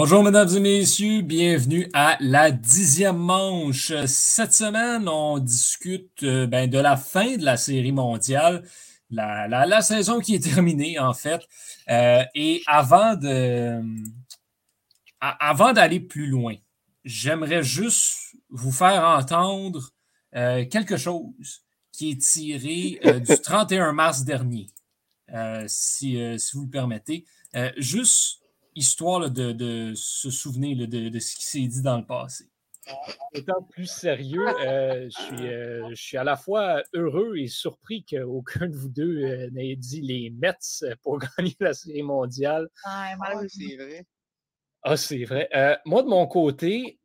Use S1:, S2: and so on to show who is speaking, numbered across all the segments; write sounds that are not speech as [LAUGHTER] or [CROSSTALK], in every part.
S1: Bonjour, mesdames et messieurs, bienvenue à la dixième manche. Cette semaine, on discute euh, ben, de la fin de la série mondiale, la, saison qui est terminée en fait. Euh, et avant de, avant d'aller plus loin, j'aimerais juste vous faire entendre euh, quelque chose qui est tiré du [LAUGHS] 31 mars dernier, si, si, vous le permettez. juste histoire de, se souvenir de, ce qui s'est dit dans le passé.
S2: Étant plus sérieux, euh, euh, je, suis, à la fois heureux et surpris qu'aucun de vous deux euh, n'ait dit les Mets pour [LAUGHS] gagner la série mondiale.
S3: Ah, c'est vrai.
S2: Ah, c'est vrai. moi, de mon côté,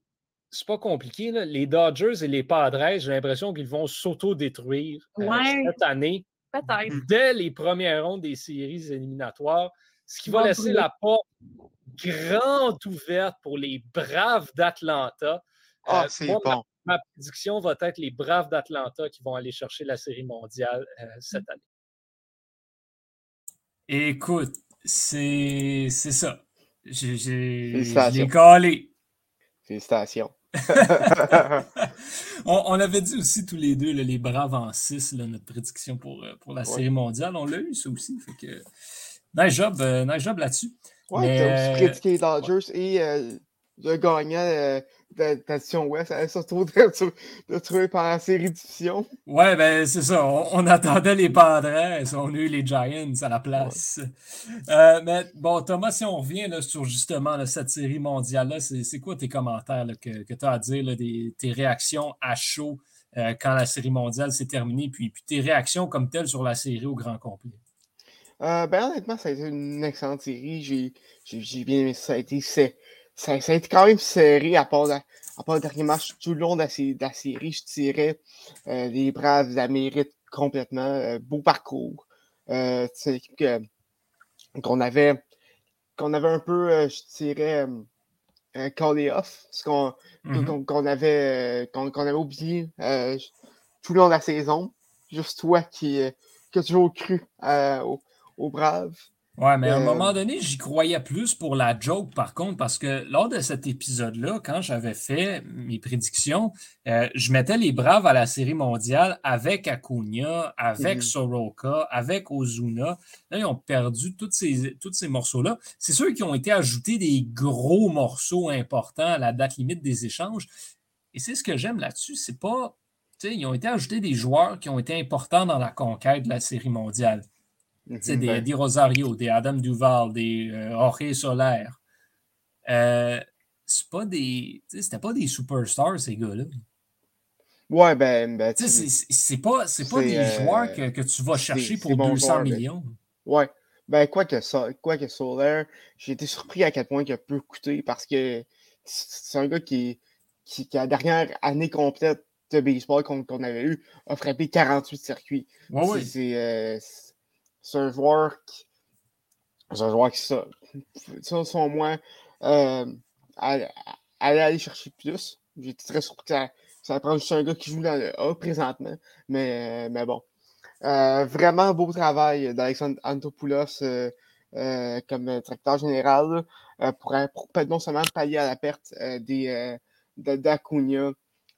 S2: c'est pas compliqué. Les Dodgers et les Padres, j'ai l'impression qu'ils vont s'auto-détruire cette année. Dès les premières rondes des séries éliminatoires ce qui va laisser la porte grande ouverte pour les Braves d'Atlanta.
S3: Ah, euh, c'est bon.
S2: Ma, prédiction va être les Braves d'Atlanta qui vont aller chercher la Série mondiale euh, cette année.
S1: Écoute, c'est ça. J'ai calé.
S3: Félicitations. [LAUGHS]
S1: on, on, avait dit aussi tous les deux, les Braves en 6, notre prédiction pour, euh, pour la Série mondiale. On l'a eu, ça aussi. Fait que, Nice job, euh, nice job là-dessus.
S3: Ouais, t'as aussi critiqué les Dodgers et euh, le gagnant euh, de la Ouest allait se retrouver de, trouver par la série d'édition.
S1: Ouais, ben c'est ça. On, attendait les Padres, on a eu les Giants à la place. mais bon, Thomas, si on revient là, sur justement cette série mondiale-là, c'est quoi tes commentaires que, que tu as à dire, des, tes réactions à chaud quand la série mondiale s'est terminée, puis, puis tes réactions comme telles sur la série au grand complet?
S3: Euh, ben, honnêtement, ça a été une excellente série. J'ai bien aimé ça. Ça a, été, ça, ça a été quand même serré à part, à part le dernier match. Tout le long de la, série, je dirais euh, les Braves la méritent complètement. Euh, beau parcours. Euh, c'est une équipe qu'on avait, qu'on avait un peu, je dirais, callé off. Ce mm-hmm. qu'on avait, qu'on avait oublié tout le long de la saison. Juste toi qui, qui as toujours cru au aux Braves.
S1: Ouais, mais à un euh, moment donné, j'y croyais plus pour la joke, par contre, parce que lors de cet épisode-là, quand j'avais fait mes prédictions, euh, je mettais les Braves à la Série mondiale avec Acuna, avec mhm. Soroka, avec Ozuna. Là, ils ont perdu tous ces, tous ces morceaux-là. C'est ceux qui ont été ajoutés des gros morceaux importants à la date limite des échanges. Et c'est ce que j'aime là-dessus, c'est pas. Ils ont été ajoutés des joueurs qui ont été importants dans la conquête de la Série mondiale. C'est des, ben des, Rosario, des Adam Duval, des euh, Jorge Solaire. Euh, c'est pas des. C'était pas des superstars, ces gars-là.
S3: Ouais, ben. ben
S1: c'est pas, pas des euh, joueurs que, que, tu vas chercher pour 200 millions.
S3: Ouais. Ben, quoi que, quoi que Solaire, j'ai été surpris à quel point il peut coûter parce que c'est un gars qui, qui, qui, a la dernière année complète de baseball qu'on avait eu, a frappé 48 circuits.
S1: Ouais, ouais.
S3: C'est euh, c'est un joueur qui. C'est un joueur qui, ça. Euh, aller, aller chercher plus. J'étais très surpris que ça, ça prend juste un gars qui joue dans le A présentement. Mais, mais bon. Euh, vraiment beau travail d'Alexandre Antopoulos euh, euh, comme directeur général pour, pour, non seulement pallier à la perte des, d'Acuna,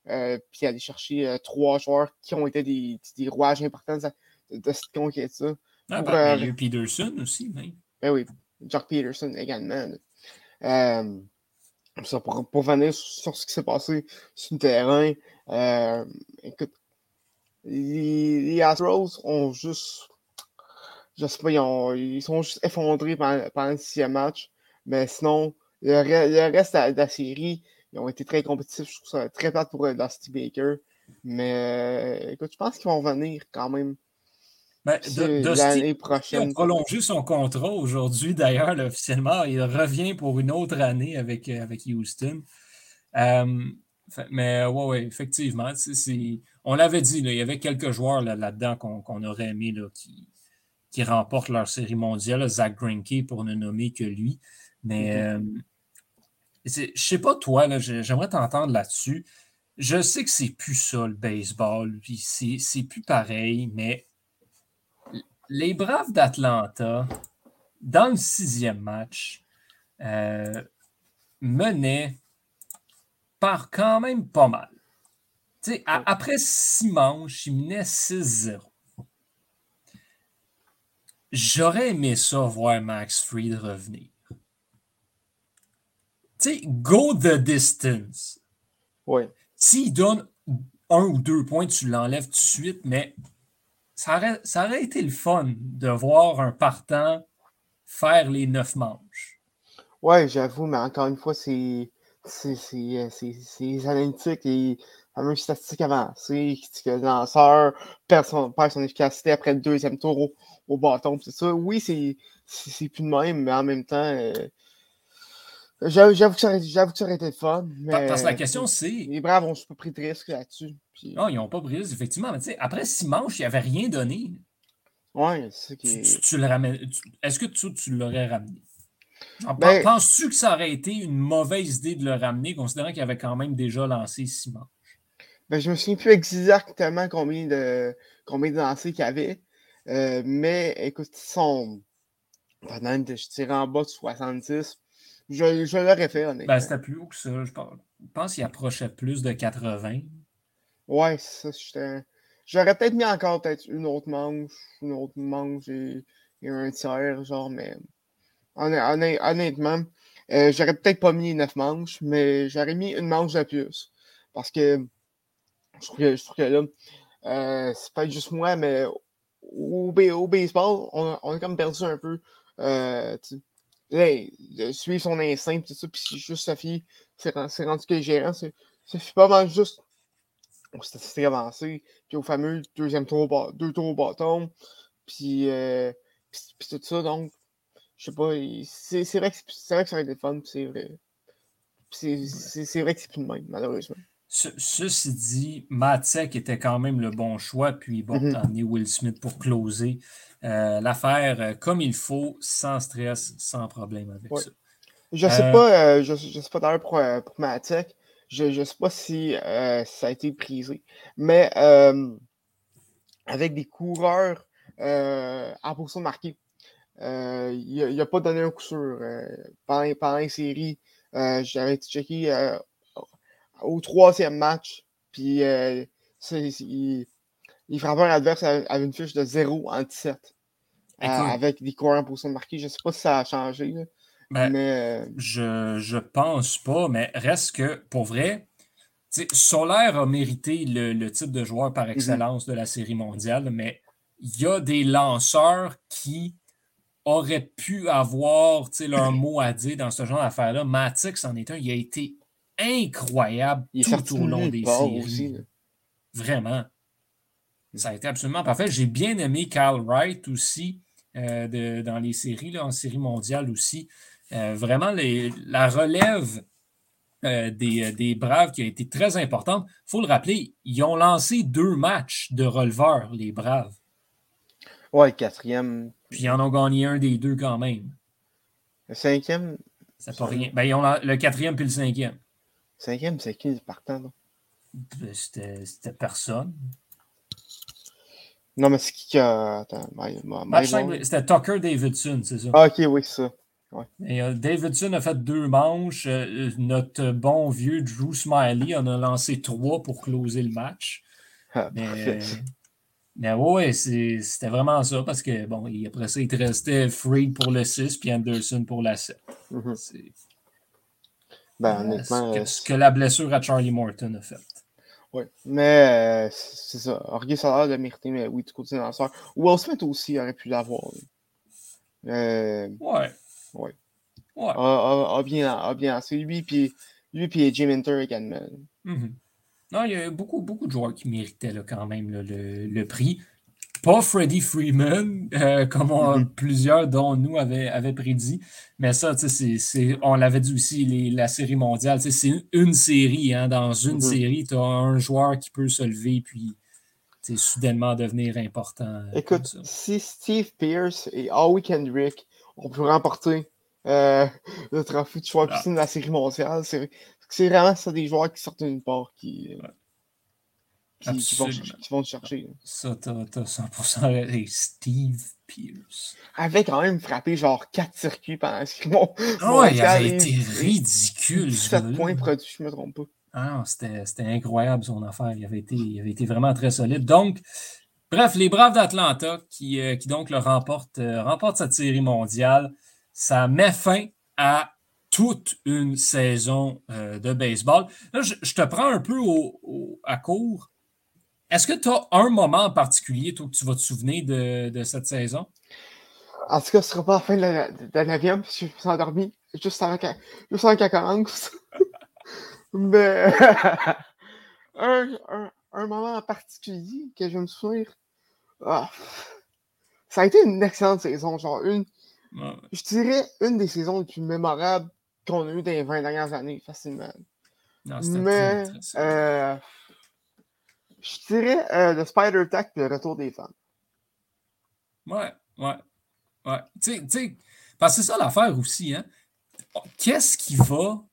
S3: puis aller chercher trois joueurs qui ont été des, des rouages importants de, de cette conquête-là.
S1: Ah, ben, il y a eu Peterson aussi.
S3: Ben oui, Jack Peterson également. Euh, ça, pour, pour, venir sur, ce qui s'est passé sur le terrain, euh, écoute, les, les, Astros ont juste. Je sais pas, ils, ont, ils sont juste effondrés pendant, pendant le sixième match. Mais sinon, le, le reste de la, série, ils ont été très compétitifs. Je trouve ça très plate pour Dusty Baker. Mais euh, écoute, je pense qu'ils vont venir quand même
S1: ben, L'année prochaine. a prolongé son contrat aujourd'hui, d'ailleurs, officiellement. Il revient pour une autre année avec, euh, avec Houston. Euh, mais oui, ouais, effectivement. on l'avait dit, il y avait quelques joueurs là-dedans qu'on aurait aimé qui, qui remportent leur série mondiale. Zach Greinke, pour ne nommer que lui. Mais mm-hmm. euh, je sais pas, toi, j'aimerais t'entendre là-dessus. Je sais que c'est plus ça, le baseball. Puis c'est plus pareil, mais les Braves d'Atlanta, dans le sixième match, euh, menait par quand même pas mal. après six manches, il menait 6-0. J'aurais aimé ça voir Max Fried revenir. Go the distance.
S3: Oui.
S1: S'il donne un ou deux points, tu l'enlèves tout de suite, mais ça aurait, ça aurait été le fun de voir un partant faire les neuf manches.
S3: Oui, j'avoue, mais encore une fois, c'est les analytiques et fameuses statistiques avancées qui disent que le lanceur perd son, perd son efficacité après le deuxième tour au, au bâton. C'est ça. Oui, c'est plus de même, mais en même temps, euh, j'avoue que, ça aurait été fun. Mais,
S1: Parce que la question, c'est.
S3: Les Braves ont pas pris de risque là-dessus.
S1: Non, ils n'ont pas pris de risque, effectivement. Mais après six manches, il n'y avait rien donné.
S3: Oui, c'est
S1: qui. Tu, tu, le ramènes. Est-ce que tu, tu l'aurais ramené? Ben penses-tu que ça aurait été une mauvaise idée de le ramener, considérant qu'il avait quand même déjà lancé six manches?
S3: Ben, je me souviens plus exactement combien de combien de lancers qu'il y avait. Euh, mais écoute, ils sont. Pendant que je tirais en bas de 66, je, je l'aurais fait, honnêtement.
S1: Ben, c'était plus haut que ça. Je pense qu'il approchait plus de 80.
S3: Ouais, ça. J'aurais peut-être mis encore peut-être une autre manche, une autre manche et, un tiers, genre, mais honnêtement, euh, j'aurais peut-être pas mis neuf manches, mais j'aurais mis une manche de plus. Parce que je trouve que, là, euh, c'est pas juste moi, mais au, au baseball, on, on, a comme perdu un peu. Euh, là, suivre son instinct, tout ça, puis juste Sophie, c'est rendu que gérant, c'est pas mal juste aux statistiques avancées, puis au fameux deuxième tour, deux tours au bâton, puis, euh, puis, tout ça, donc, je sais pas, c'est vrai, que, vrai que ça aurait été fun, c'est vrai. C'est vrai que c'est plus de même, malheureusement
S1: ceci dit, Matek était quand même le bon choix, puis bon, mm -hmm. Will Smith pour closer euh, l'affaire euh, comme il faut, sans stress, sans problème avec ça.
S3: Je ne sais, pas, euh, je, sais pas d'ailleurs pour, pour Matek, je ne sais pas si ça a été prisé, mais avec des coureurs en position marquée, il n'a pas donné un coup sûr. pendant, pendant les séries, j'avais checké au troisième match. Puis euh, il, les frappeurs adverses avaient une fiche de 0 en 17. Euh, avec des coureurs en position de marquer. Je ne sais pas si ça a changé.
S1: Ben, mais, je, je pense pas, mais reste que pour vrai, Solaire a mérité le, le, type de joueur par mhm. excellence de la série mondiale, mais il y a des lanceurs qui auraient pu avoir leur [CLEARS THROAT] mot à dire dans ce genre d'affaires-là. Matix en est un, il a été incroyable tout au long des séries. Vraiment. Ça a été absolument parfait. J'ai bien aimé Kyle Wright aussi euh, de, dans les séries, là, en série mondiale aussi. Euh, vraiment, la relève euh, des, des, Braves qui a été très importante. Il faut le rappeler, ils ont lancé deux matchs de releveurs, les Braves.
S3: Ouais, quatrième.
S1: Puis ils en ont gagné un des deux quand même.
S3: Le cinquième?
S1: C'est pas rien. Ben, ils ont le quatrième puis le cinquième.
S3: Cinquième, c'est qui partant?
S1: Ben, c'était personne.
S3: Non, mais c'est qui qui a.
S1: C'était Tucker Davidson, c'est ça.
S3: Ah, ok, oui, c'est ça.
S1: Et, euh, Davidson a fait deux manches. Euh, notre bon vieux Drew Smiley en a lancé trois pour closer le match. Ah, mais, mais ouais, c'était vraiment ça parce que, bon, après ça, il te restait Freed pour le 6 puis Anderson pour la 7. Mm-hmm.
S3: Ben, euh, euh,
S1: ce, que, la blessure à Charlie Morton a fait.
S3: Oui, mais euh, c'est ça. Orgueil l'air de mériter, mais oui, du côté lanceur. Will Smith aussi aurait pu l'avoir.
S1: Euh, ouais.
S3: Ouais. ouais. A, a, bien, a bien C'est lui, puis lui, puis Jim également.
S1: Mm-hmm. Non, il y a beaucoup, beaucoup de joueurs qui méritaient là, quand même le, le, prix pas Freddie Freeman, euh, [LAUGHS] comme mm-hmm. plusieurs dont nous avaient, prédit. Mais ça, c'est, on l'avait dit aussi, la série mondiale, c'est une, série. Hein. dans une mm-hmm. série, tu as un joueur qui peut se lever puis soudainement devenir important. Euh,
S3: Écoute, si Steve Pierce et Howie Kendrick ont pu remporter euh, le trophée de choix ah. de la série mondiale, c'est, vraiment ça des joueurs qui sortent d'une part qui. qui, vont, vont, te chercher.
S1: Ça, t'as 100% Steve Pierce.
S3: Avait quand même frappé genre 4 circuits pendant ce qu'ils
S1: Oh, il avait été ridicule.
S3: 7 points produits, je ne me trompe pas.
S1: Ah, c'était incroyable son affaire. Il avait, été, il avait été vraiment très solide. Donc, bref, les Braves d'Atlanta qui, euh, qui donc le remportent, euh, remportent cette série mondiale, ça met fin à toute une saison euh, de baseball. Là, je, te prends un peu à court. Est-ce que tu as un moment en particulier, toi, que tu vas te souvenir de, cette saison?
S3: En tout cas, ce sera pas la fin de la, de parce que je me suis endormi juste avant qu'elle commence. [LAUGHS] Mais [LAUGHS] un, moment en particulier que je me souviens, ah, ça a été une excellente saison. Genre, une, je dirais une des saisons les plus mémorables qu'on a eues dans les 20 dernières années, facilement. Mais, euh, je dirais euh, le Spider Tech et le retour des fans.
S1: Ouais, ouais. Ouais. Tu sais, parce que c'est ça l'affaire aussi, hein. Qu'est-ce qui va.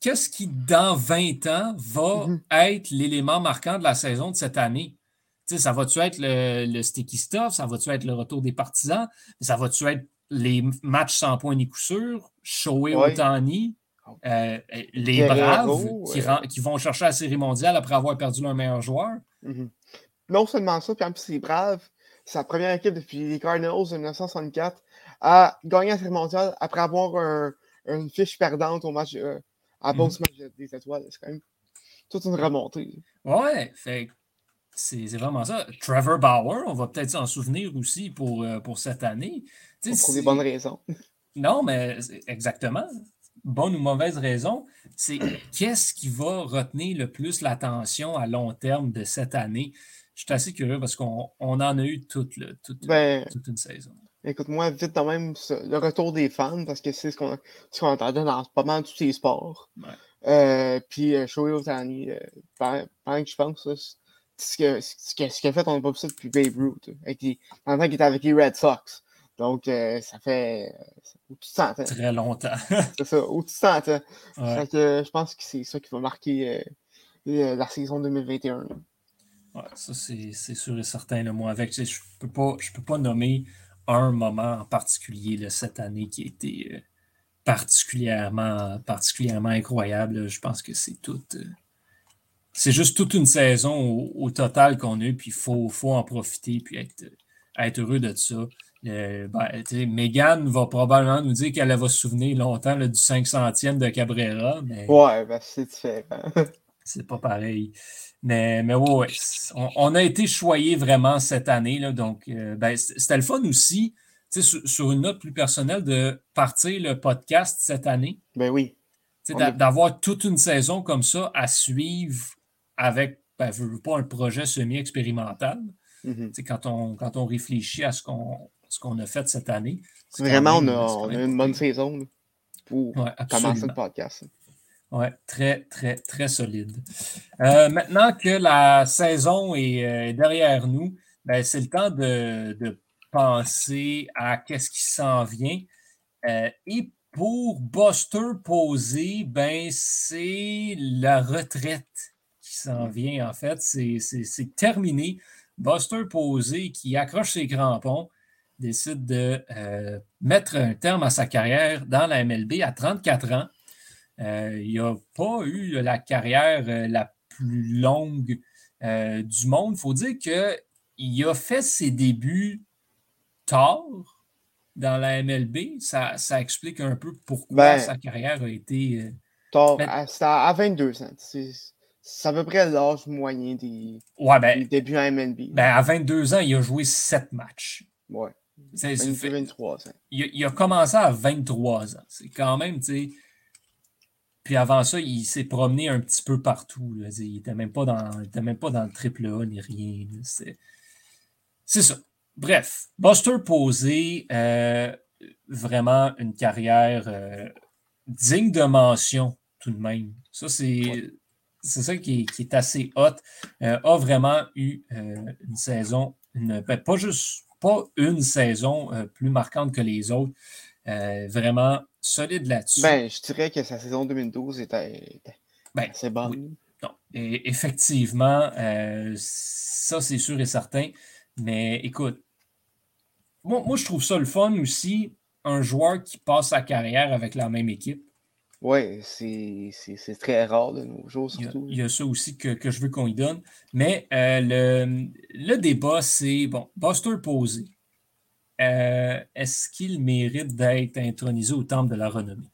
S1: Qu'est-ce qui, dans 20 ans, va mm-hmm. être l'élément marquant de la saison de cette année? ça va-tu être le, le, sticky stuff? Ça va-tu être le retour des partisans? Ça va-tu être les matchs sans points ni coup sûr? Shoei ouais. Otani? Euh, les Braves qui, vont chercher la Série mondiale après avoir perdu leur meilleur joueur.
S3: Mhm. Non seulement ça, puis en plus, les Braves, c'est la première équipe depuis les Cardinals de 1964 à gagner la Série mondiale après avoir une fiche perdante au match, euh, à bon mhm. match des étoiles. C'est quand même toute une remontée.
S1: Ouais, c'est vraiment ça. Trevor Bauer, on va peut-être s'en souvenir aussi pour, euh, pour cette année.
S3: pour des bonnes raisons. [LAUGHS]
S1: Non, mais exactement bonne ou mauvaise raison, c'est [CLEARS THROAT] qu'est-ce qui va retenir le plus l'attention à long terme de cette année? Je suis assez curieux parce qu'on en a eu toute, ben, toute, une saison.
S3: Écoute-moi, vite quand même, le retour des fans, parce que c'est ce qu'on qu entendait dans pas mal tous les sports. Euh, puis Shohei Otani, euh, pendant, que je pense, ce qu'il ce a fait, on n'a pas vu ça depuis Babe Ruth, avec pendant qu'il était avec les Red Sox. Donc, euh, ça fait au-dessus de 100 ans.
S1: Très longtemps. [LAUGHS]
S3: c'est ça, au-dessus de 100 ans. je pense que c'est ça qui va marquer la saison 2021.
S1: Ouais, ça, c'est sûr et certain. moi, avec, je ne peux, pas, peux pas nommer un moment en particulier cette année qui a été euh, particulièrement, particulièrement incroyable. Je pense que c'est tout. c'est juste toute une saison au, total qu'on a eu, puis il faut, faut en profiter, puis être, être heureux de ça. Euh, ben, Megan va probablement nous dire qu'elle va se souvenir longtemps du 500e de Cabrera. Mais...
S3: Ouais, ben, c'est différent. [LAUGHS]
S1: c'est pas pareil. Mais, mais ouais, On, a été choyés vraiment cette année. Là, donc, euh, ben, c'était le fun aussi, sur, sur, une note plus personnelle, de partir le podcast cette année.
S3: Ben oui.
S1: D'avoir toute une saison comme ça à suivre avec, ben, pas un projet semi-expérimental. Mm-hmm. quand, on, quand on réfléchit à ce qu'on ce qu'on a fait cette année.
S3: Vraiment, on a, une bonne saison pour commencer le podcast.
S1: Oui, très, très, très solide. Euh, maintenant que la saison est euh, derrière nous, ben, c'est le temps de, penser à qu'est-ce qui s'en vient. Euh, et pour Buster Posey, ben, c'est la retraite qui s'en vient, en fait. C'est terminé. Buster Posey qui accroche ses crampons décide de mettre un terme à sa carrière dans la MLB à 34 ans. Euh, il n'a pas eu la carrière euh, la plus longue du monde. Il faut dire qu'il a fait ses débuts tard dans la MLB. Ça, ça explique un peu pourquoi ben, sa carrière a été.
S3: tard, à, 22 ans. C'est à peu près l'âge moyen des,
S1: ouais, ben,
S3: débuts en MLB.
S1: Ben, à 22 ans, il a joué 7 matchs.
S3: Ouais.
S1: 23 Il, a commencé à 23 ans. C'est quand même, tu sais. Puis avant ça, il s'est promené un petit peu partout. Il n'était même, pas dans, même pas dans le triple A ni rien. C'est ça. Bref, Buster Posey, euh, vraiment une carrière euh, digne de mention tout de même. Ça, c'est. C'est ça qui est, assez hot. Euh, a vraiment eu une saison, une, ben, pas juste pas une saison plus marquante que les autres. Vraiment solide là-dessus.
S3: Ben, je dirais que sa saison 2012 était, ben, assez bonne.
S1: non. Et effectivement, euh, ça, c'est sûr et certain. Mais écoute, moi, moi, je trouve ça le fun aussi, un joueur qui passe sa carrière avec la même équipe.
S3: Oui, c'est très rare de nos jours,
S1: surtout. Il y a, ça aussi que, je veux qu'on y donne. Mais euh, le, le, débat, c'est bon, Buster Posé. Euh, est-ce qu'il mérite d'être intronisé au temple de la renommée?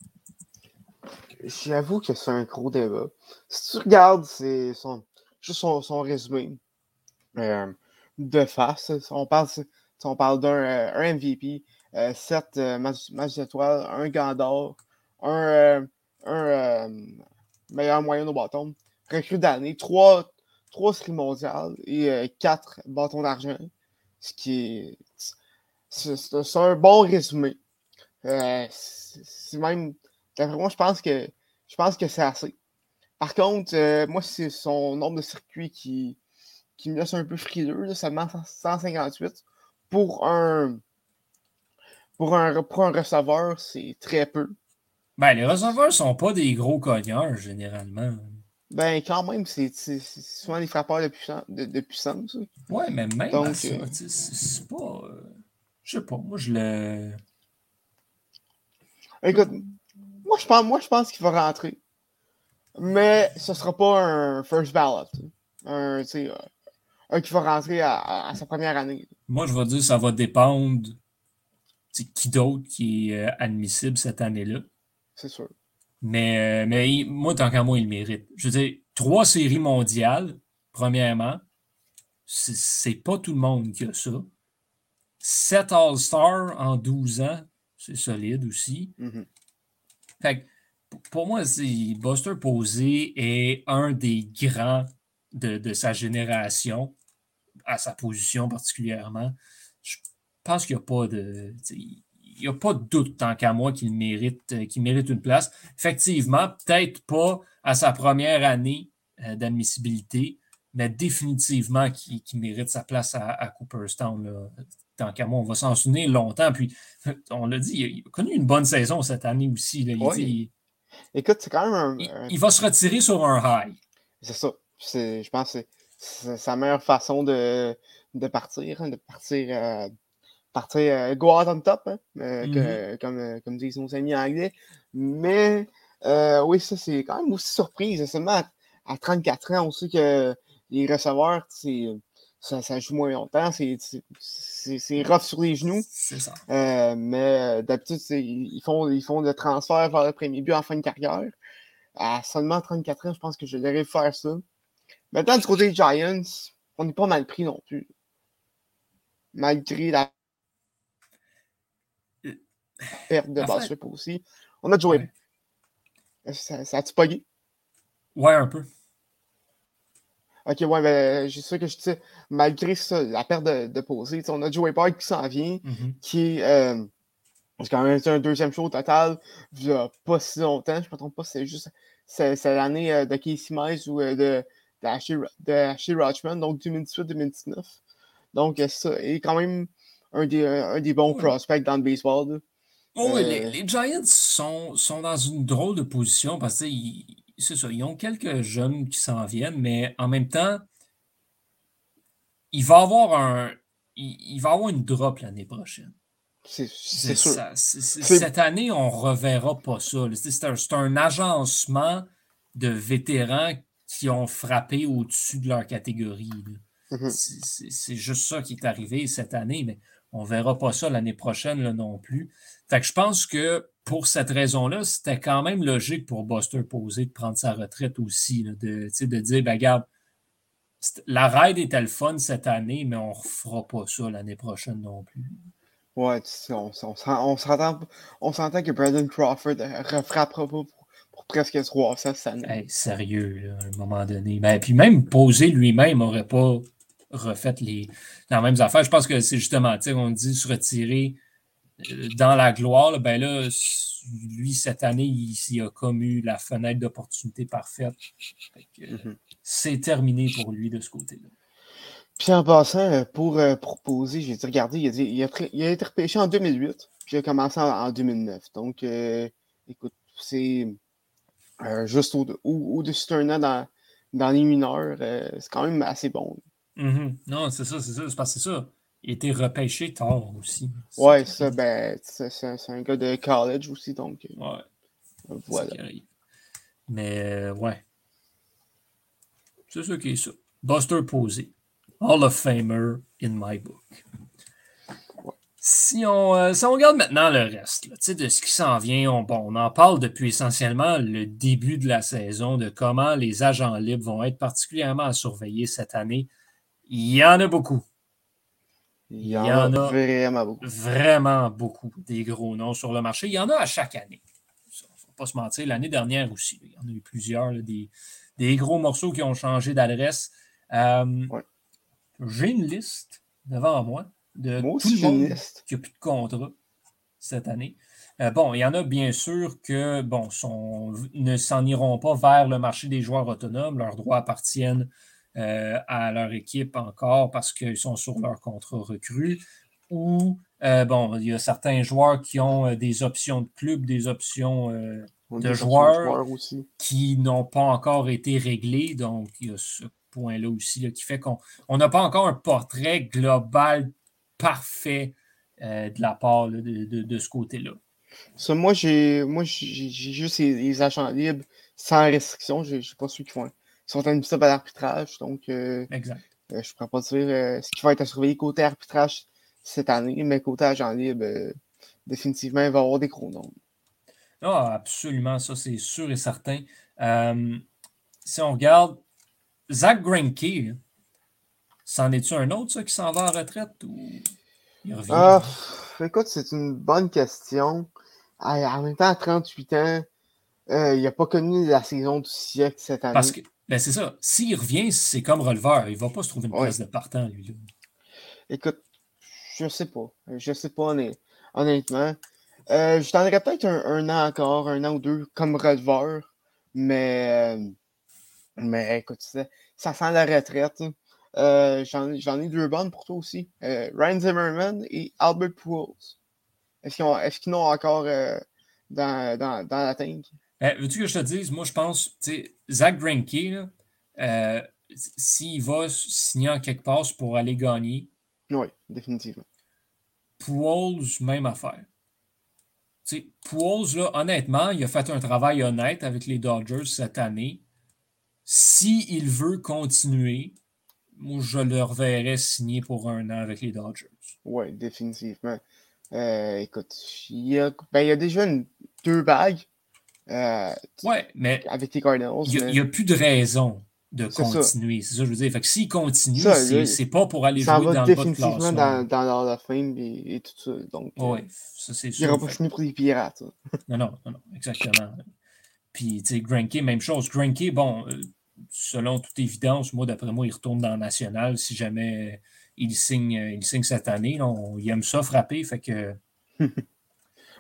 S3: J'avoue que c'est un gros débat. Si tu regardes son, juste son, résumé euh, de face, on parle, d'un MVP, 7 matchs d'étoiles, un gant d'or, un, meilleur moyen au bâton, recrue d'année, 3, 3 séries mondiales et 4 bâtons d'argent, ce qui c'est un bon résumé. Euh, c'est même. Moi, je pense que je pense que c'est assez. Par contre, euh, moi, c'est son nombre de circuits qui, qui me laisse un peu frileux. Là, seulement 158. Pour un, pour un, pour un receveur, c'est très peu.
S1: Ben, les receveurs sont pas des gros cogneurs, généralement.
S3: Ben, quand même, c'est souvent des frappeurs de, puissance. De, puissance
S1: ouais, mais même Donc, euh, c'est pas. Je sais pas, moi je le.
S3: Écoute, moi je pense, moi, je pense qu'il va rentrer. Mais ce sera pas un first ballot. Un, un qui va rentrer à, sa première année.
S1: Moi, je vais dire que ça va dépendre qui d'autre qui est euh, admissible cette année-là.
S3: C'est sûr.
S1: Mais, euh, mais moi, tant qu'à moi, il mérite. Je veux dire, trois séries mondiales, premièrement, c'est pas tout le monde qui a ça. 7 All-Stars en 12 ans, c'est solide aussi.
S3: Mm-hmm.
S1: Fait pour moi, Buster Posey est un des grands de, sa génération, à sa position particulièrement. Je pense qu'il n'y a pas de. Il n'y a pas de doute tant qu'à moi qu'il mérite, euh, mérite une place. Effectivement, peut-être pas à sa première année euh, d'admissibilité, mais définitivement qu'il mérite sa place à, Cooperstown tant qu'à moi, on va s'en souvenir longtemps. Puis, [LAUGHS] on l'a dit, il a connu une bonne saison cette année aussi. Il,
S3: Écoute, c'est quand même un,
S1: il, va se retirer sur un high.
S3: C'est ça. Je pense que c'est sa meilleure façon de, de partir, hein, de partir, euh, partir euh, go out on top, hein, euh, mm-hmm. comme, comme disent nos amis anglais. Mais oui, ça, c'est quand même aussi surprise. Seulement à, à, 34 ans, on sait que les receveurs, c'est ça, joue moins longtemps, c'est rough sur les genoux.
S1: C'est ça.
S3: Euh, mais euh, d'habitude, ils font, ils font le transfert vers le premier but en fin de carrière. À seulement 34 ans, je pense que je devrais faire ça. Maintenant, du côté des Giants, on n'est pas mal pris non plus. Malgré la euh, perte de basketball aussi. On a joué. Ça, ça a-tu pogné?
S1: Ouais, un peu.
S3: Ok, ouais, ben, j'ai sûr que je dis, malgré ça, la perte de, de posée, on a Joey Park qui s'en vient,
S1: mm-hmm.
S3: qui euh, c'est quand même un deuxième show au total, il n'y a pas si longtemps, je ne me trompe pas, c'est juste, c'est, l'année euh, de Casey Mize ou euh, de, de, Ashley, Rochman, donc 2018-2019. Donc, ça est quand même un des, un des bons prospects dans le baseball.
S1: Oh, les, Giants sont, sont dans une drôle de position parce qu'ils c'est ça, ils ont quelques jeunes qui s'en viennent, mais en même temps, il va avoir un. Il, va avoir une drop l'année prochaine.
S3: C'est sûr.
S1: cette année, on ne reverra pas ça. C'est un, agencement de vétérans qui ont frappé au-dessus de leur catégorie.
S3: Mm-hmm.
S1: C'est juste ça qui est arrivé cette année, mais on ne verra pas ça l'année prochaine là, non plus. Fait que je pense que pour cette raison-là, c'était quand même logique pour Buster Posey de prendre sa retraite aussi, de, de dire, ben, regarde, la ride était le fun cette année, mais on ne refera pas ça l'année prochaine non plus.
S3: Ouais, on, on, on s'entend que Brandon Crawford refrappera pas pour, presque 300 cette année.
S1: sérieux, à un moment donné. Ben, puis même Posey lui-même n'aurait pas refait les, les mêmes affaires. Je pense que c'est justement, on dit se retirer dans la gloire, ben là, lui, cette année, il, a comme eu la fenêtre d'opportunité parfaite.
S3: Mhm.
S1: C'est terminé pour lui de ce côté-là.
S3: Puis en passant, euh, pour euh, proposer, j'ai dit, regardez, il a, dit, il, a, été repêché en 2008, puis il a commencé en, 2009. Donc, euh, écoute, c'est juste au-dessus d'un an dans les mineurs, c'est quand même assez bon.
S1: Mm-hmm. Non, c'est ça, c'est ça. C'est parce que c'est ça. Été repêché tard aussi.
S3: Ouais, ça, ben, c'est un gars de college aussi, donc.
S1: Ouais. Voilà. Mais, ouais. C'est ça qui est ça. Buster Posey. Hall of Famer in my book. Si on, euh, si on regarde maintenant le reste de ce qui s'en vient, on, bon, on en parle depuis essentiellement le début de la saison, de comment les agents libres vont être particulièrement à surveiller cette année. Il y en a beaucoup.
S3: Il y, en, a, vraiment beaucoup.
S1: Vraiment beaucoup des gros noms sur le marché. Il y en a à chaque année. Il ne faut pas se mentir, l'année dernière aussi. Il y en a eu plusieurs, des, des, gros morceaux qui ont changé d'adresse. Euh, j'ai une liste devant moi de tout le monde qui n'a plus de contrat cette année. Euh, bon, il y en a bien sûr que bon, ne s'en iront pas vers le marché des joueurs autonomes. Leurs droits appartiennent euh, à leur équipe encore parce qu'ils sont sur leur contrat recru. Ou euh, bon, il y a certains joueurs qui ont des options de club, des options de joueurs, qui n'ont pas encore été réglées. Donc, il y a ce point-là aussi qui fait qu'on n'a pas encore un portrait global parfait euh, de la part de, ce côté-là.
S3: moi, j'ai moi j'ai juste les, agents libres sans restriction. Je ne suis pas ceux qui font, sont un à l'arbitrage. Donc, euh,
S1: exact.
S3: Euh, je ne pourrais pas dire ce qui va être à surveiller côté arbitrage cette année, mais côté agent libre, définitivement, il va y avoir des gros.
S1: Ah, absolument, ça c'est sûr et certain. si on regarde Zach Greinke, c'en est-tu un autre ça, qui s'en va en retraite ou
S3: il revient? Ah, écoute, c'est une bonne question. En même temps, à 38 ans, euh, il n'a pas connu la saison du siècle cette année.
S1: Parce que, ben c'est ça. S'il revient, c'est comme releveur. Il ne va pas se trouver une place de partant, lui.
S3: Écoute, je sais pas. Je sais pas, honnêtement. Euh, je donnerais peut-être un, an encore, un an ou deux comme releveur. Mais, euh, mais écoute, ça, ça sent la retraite. Euh, j'en ai deux bonnes pour toi aussi. Euh, Ryan Zimmerman et Albert Pujols. Est-ce qu'ils ont, encore euh, dans, dans, dans, la tank?
S1: Eh, veux-tu que je te dise? Moi, je pense, tu sais, Zach Greinke, s'il va signer en quelque part pour aller gagner.
S3: Oui, définitivement.
S1: Pujols, même affaire. Tu sais, Pujols, là, honnêtement, il a fait un travail honnête avec les Dodgers cette année. S'il veut continuer, moi, je le reverrais signer pour un an avec les Dodgers.
S3: Oui, définitivement. Euh, écoute, il y, a, ben, il y a déjà deux bagues. Euh,
S1: ouais, mais
S3: avec les Cardinals.
S1: Il n'y a, plus de raison de continuer. C'est ça que je veux dire. Fait que s'il continue, c'est pas pour aller jouer dans le bas de classement.
S3: dans, dans la fin et, et, tout ça. Donc,
S1: oui, ça c'est
S3: sûr. Il n'aura pas fini pour les pirates. [LAUGHS]
S1: non, non, non, exactement. Puis, tu sais, Granky, même chose. Granky, bon, euh, selon toute évidence, moi, d'après moi, il retourne dans le national si jamais il signe, il signe cette année. il aime ça frapper, fait que. [LAUGHS]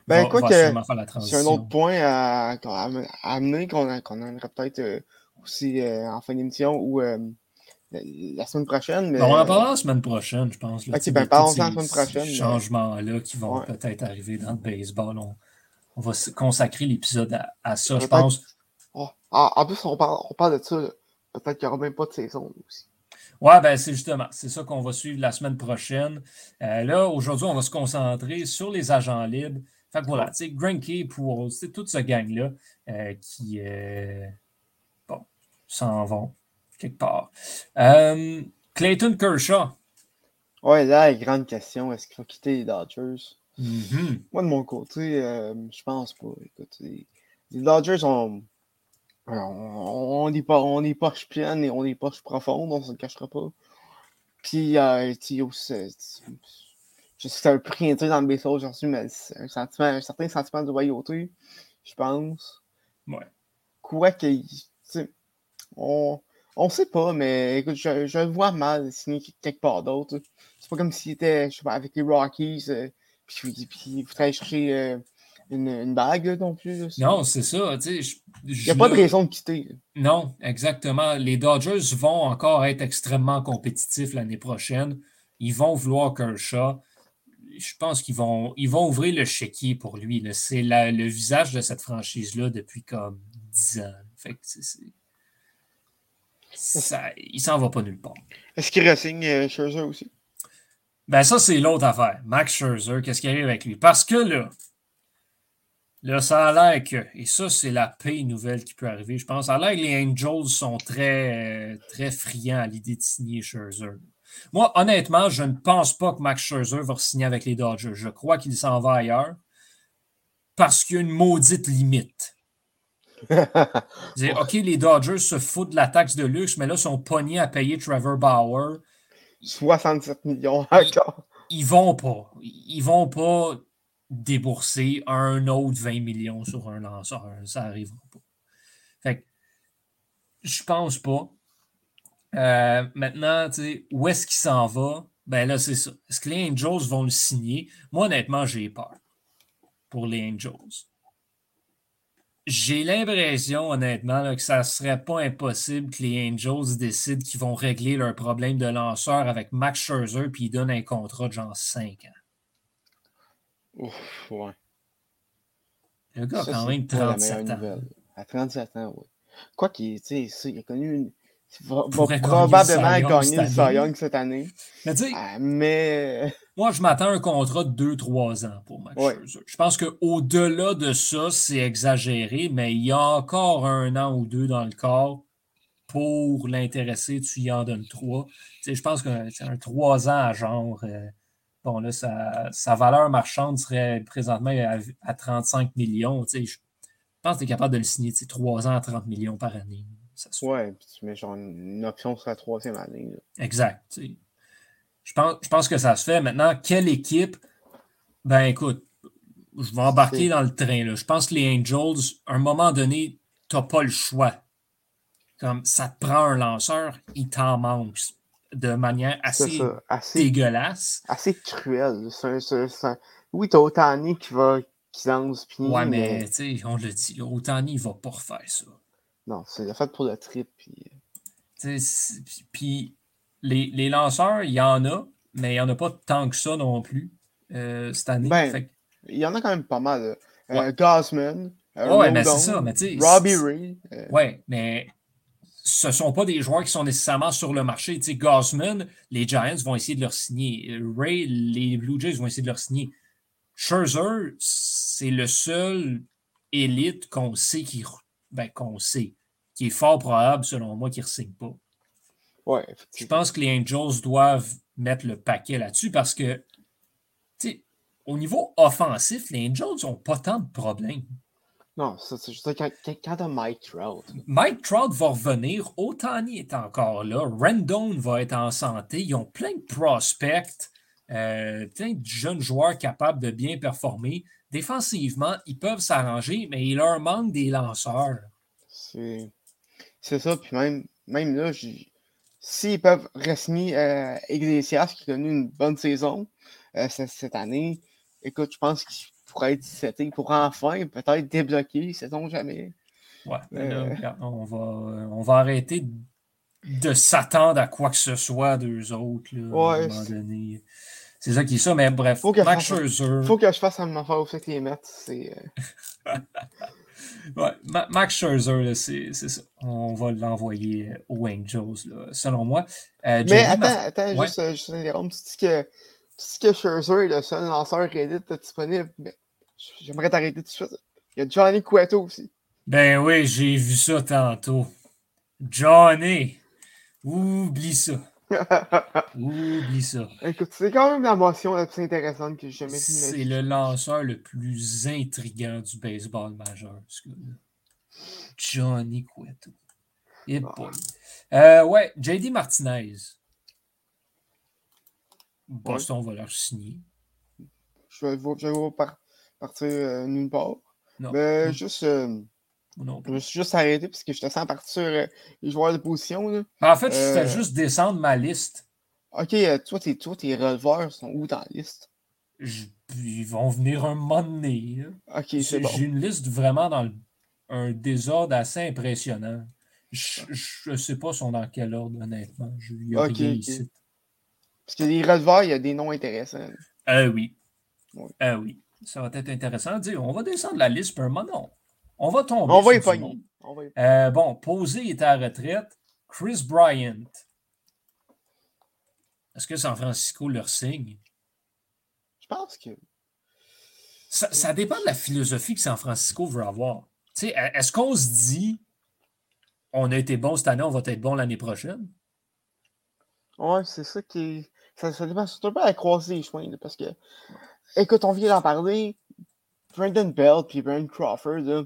S3: ben, écoute, c'est un autre point à, amener qu'on aimerait peut-être euh, aussi euh, en fin d'émission ou euh, la semaine prochaine. Mais...
S1: on en parlera la semaine prochaine, je pense.
S3: ok, ben, parlons la semaine prochaine.
S1: Ces changements-là qui vont peut-être arriver dans le baseball. On, va consacrer l'épisode à, ça, je pense.
S3: Oh, en plus, on parle, on parle de ça. Peut-être qu'il n'y aura même pas de saison aussi.
S1: Ouais, ben c'est justement, c'est ça qu'on va suivre la semaine prochaine. Euh, là, aujourd'hui, on va se concentrer sur les agents libres. Fait que voilà, tu sais, Granky, pour toute ce gang-là euh, qui, euh, bon, s'en vont quelque part. Clayton Kershaw.
S3: Ouais, là, la grande question, est-ce qu'il faut quitter les Dodgers?
S1: Mm-hmm.
S3: Moi, de mon côté, je pense pas. Écoute, les Dodgers ont on, est pas, on est poche pleine et on est poche profonde, on se le cachera pas. Puis, euh, je sais que c'est un prix dans le baseball aujourd'hui, mais c'est un, sentiment, un certain sentiment de loyauté, je pense.
S1: Ouais.
S3: Quoi que, on, on sait pas, mais écoute, je, je le vois mal signer quelque part d'autre. C'est pas comme s'il était, je sais pas, avec les Rockies, euh, puis, puis, il voudrait chercher euh, une, bague non plus.
S1: non, c'est ça.
S3: Il n'y a pas de raison de quitter.
S1: Non, exactement. Les Dodgers vont encore être extrêmement compétitifs l'année prochaine. Ils vont vouloir Kershaw. Je pense qu'ils vont, ils vont ouvrir le chéquier pour lui. C'est le visage de cette franchise-là depuis comme 10 ans. Fait ça, il s'en va pas nulle part.
S3: Est-ce qu'il ressigne euh, Scherzer aussi?
S1: Ben, ça, c'est l'autre affaire. Max Scherzer, qu'est-ce qui arrive avec lui? Parce que là, là, ça a l'air que, et ça, c'est la paix nouvelle qui peut arriver, je pense. Ça a l'air que les Angels sont très, très friands à l'idée de signer Scherzer. Moi, honnêtement, je ne pense pas que Max Scherzer va signer avec les Dodgers. Je crois qu'il s'en va ailleurs parce qu'il y a une maudite limite. OK, les Dodgers se foutent de la taxe de luxe, mais là, ils sont pognés à payer Trevor Bauer.
S3: 67 millions encore.
S1: Ils, ils vont pas. Ils vont pas débourser un autre 20 millions sur un lanceur. Ça n'arrivera pas. Fait que, je pense pas. Euh, maintenant, où est-ce qu'il s'en va? Ben là, c'est ça. Est-ce que les Angels vont le signer? Moi, honnêtement, j'ai peur pour les Angels. J'ai l'impression, honnêtement, que ça ne serait pas impossible que les Angels décident qu'ils vont régler leur problème de lanceur avec Max Scherzer puis ils donnent un contrat de genre 5 ans.
S3: Ouf, ouais.
S1: Le gars a quand même 37 ans.
S3: À 37 ans, oui. Quoi qu'il il a connu une, va, probablement gagner le Cy Young cette année.
S1: Mais tu sais,
S3: ah, mais...
S1: moi, je m'attends à un contrat de 2-3 ans pour Max Scherzer. Je pense qu'au-delà de ça, c'est exagéré, mais il y a encore un an ou deux dans le corps pour l'intéresser, tu y en donnes 3. je pense qu'un 3 ans à genre. Euh, bon, là, sa, valeur marchande serait présentement à, 35 millions. Je pense que tu es capable de le signer 3 ans à 30 millions par année.
S3: Ouais, puis tu mets genre une option sur la troisième année.
S1: Exact. Je pense, je pense que ça se fait. Maintenant, quelle équipe? Ben écoute, je vais embarquer dans le train. Là. Je pense que les Angels, à un moment donné, tu n'as pas le choix. Comme ça te prend un lanceur, il t'en manque de manière assez, dégueulasse.
S3: Assez cruelle. Oui, tu as Otani qui va qui lance.
S1: ouais, mais, tu sais, on le dit, Otani, il va pas refaire ça.
S3: Non, c'est fait pour le trip.
S1: Puis, puis les, les, lanceurs, il y en a, mais il n'y en a pas tant que ça non plus euh, cette année.
S3: Ben, il y en a quand même pas mal. Euh, Gosman.
S1: Euh, ouais, mais c'est ça. Mais
S3: Robbie Ray.
S1: Euh. Ouais, mais ce ne sont pas des joueurs qui sont nécessairement sur le marché. Tu sais, Gosman, les Giants vont essayer de leur signer. Ray, les Blue Jays vont essayer de leur signer. Scherzer, c'est le seul élite qu'on sait qui ben, qu'on sait, qui est fort probable, selon moi, qu'il ne signe pas.
S3: Ouais,
S1: Je pense que les Angels doivent mettre le paquet là-dessus parce que, au niveau offensif, les Angels n'ont pas tant de problèmes.
S3: Non, c'est juste quand, quand Mike Trout.
S1: Mike Trout va revenir, Otani est encore là, Rendon va être en santé, ils ont plein de prospects, euh, plein de jeunes joueurs capables de bien performer défensivement, ils peuvent s'arranger, mais il leur manque des lanceurs.
S3: C'est ça. Puis même, même là, s'ils peuvent ressigner euh, Iglesias, qui a connu une bonne saison euh, cette, année, écoute, je pense qu'il pourrait être seté pour enfin peut-être débloquer, sait-on jamais.
S1: Ouais, euh, on, va, on va arrêter de s'attendre à quoi que ce soit d'eux autres. Là, à un moment donné. C'est ça qui est ça, mais bref.
S3: Faut Max Scherzer. Faut que je fasse un affaire aussi avec les Mets. C'est.
S1: Euh. [LAUGHS] ouais, Max Scherzer, c'est ça. On va l'envoyer euh, aux Angels, là, selon moi.
S3: Euh, mais attends, attends, juste, euh, Jérôme, tu dis que, tu dis que Scherzer est le seul lanceur Reddit disponible. Mais j'aimerais t'arrêter tout de suite. Il y a Johnny Cueto aussi.
S1: Ben oui, j'ai vu ça tantôt. Johnny, oublie ça. Oublie ça.
S3: Écoute, c'est quand même la motion la plus intéressante que j'ai jamais vue.
S1: C'est le lanceur le plus intriguant du baseball majeur, ce Johnny Cueto. Et ah. euh, ouais, JD Martinez. Boston va leur signer.
S3: Je vais, je vais partir euh, nulle part. Non. Mais juste. Euh, je me suis juste arrêté parce que je te sens partir sur euh, les joueurs de position. Là.
S1: En fait, je fais euh, juste descendre ma liste.
S3: Ok, euh, toi, tes, toi, tes releveurs sont où dans la liste?
S1: ils vont venir un moment donné.
S3: Ok, c'est bon.
S1: J'ai une liste vraiment dans un désordre assez impressionnant. Je ne sais pas sont dans quel ordre, honnêtement. Je, il y a rien ici.
S3: Parce que les releveurs, il y a des noms intéressants.
S1: Euh, oui. Oui. oui. Ça va être intéressant. Dire, on va descendre la liste pour un moment. On va tomber.
S3: On va y pogner.
S1: Euh, bon, Posé est à la retraite. Chris Bryant. Est-ce que San Francisco leur signe?
S3: Je pense que.
S1: Ça, dépend de la philosophie que San Francisco veut avoir. Est-ce qu'on se dit on a été bon cette année, on va être bon l'année prochaine?
S3: Ouais, c'est ça qui. Ça, ça dépend surtout pas à la croisée, je crois, parce que. Écoute, on vient d'en parler. Brandon Bell et Brandon Crawford, là,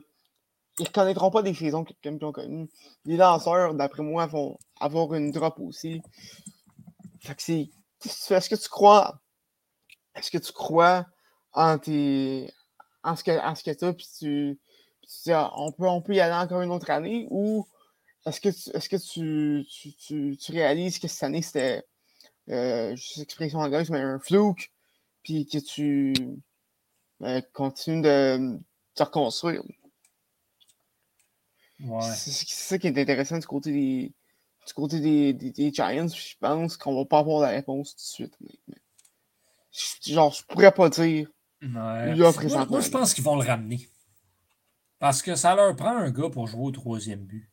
S3: ils ne reconnaîtront pas des saisons comme ils ont connues. Les lanceurs, d'après moi, vont avoir une drop aussi. Fait que c'est. Est-ce que tu crois. Est-ce que tu crois en tes. En ce que, en as, puis tu. ah, on, peut, on peut y aller encore une autre année, ou est-ce que, tu, est-ce que tu, tu, tu, réalises que cette année c'était, euh, juste expression anglaise, mais un fluke, puis que tu euh, continues de te reconstruire? C'est ça qui est intéressant du côté des, du côté des, des, Giants. Je pense qu'on va pas avoir la réponse tout de suite. genre, je pourrais pas dire.
S1: moi, je pense qu'ils vont le ramener. Parce que ça leur prend un gars pour jouer au troisième but.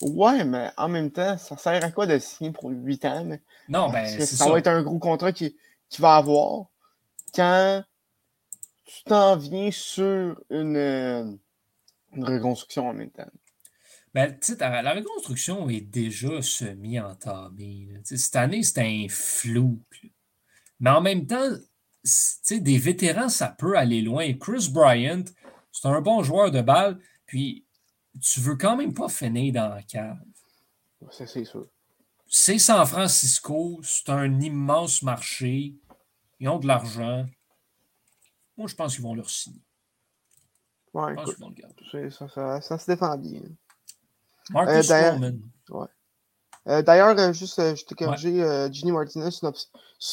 S3: Ouais, mais en même temps, ça sert à quoi de signer pour 8 ans?
S1: Non, ben,
S3: ça, ça, va être un gros contrat qu'il qui va avoir quand tu t'en viens sur une, une reconstruction en même temps.
S1: Ben, la reconstruction est déjà semi-entamée. Cette année, c'est un flou. Mais en même temps, des vétérans, ça peut aller loin. Chris Bryant, c'est un bon joueur de balle, puis tu veux quand même pas finir dans la cave.
S3: Ça, c'est sûr.
S1: C'est San Francisco, c'est un immense marché. Ils ont de l'argent. Moi, je pense qu'ils vont leur signer.
S3: Ouais, écoute, ça, ça, ça, se défend bien.
S1: Marcus euh,
S3: ouais. euh, D'ailleurs, euh, juste, euh, je t'ai corrigé, ouais. Ginny Martinez, c'est une,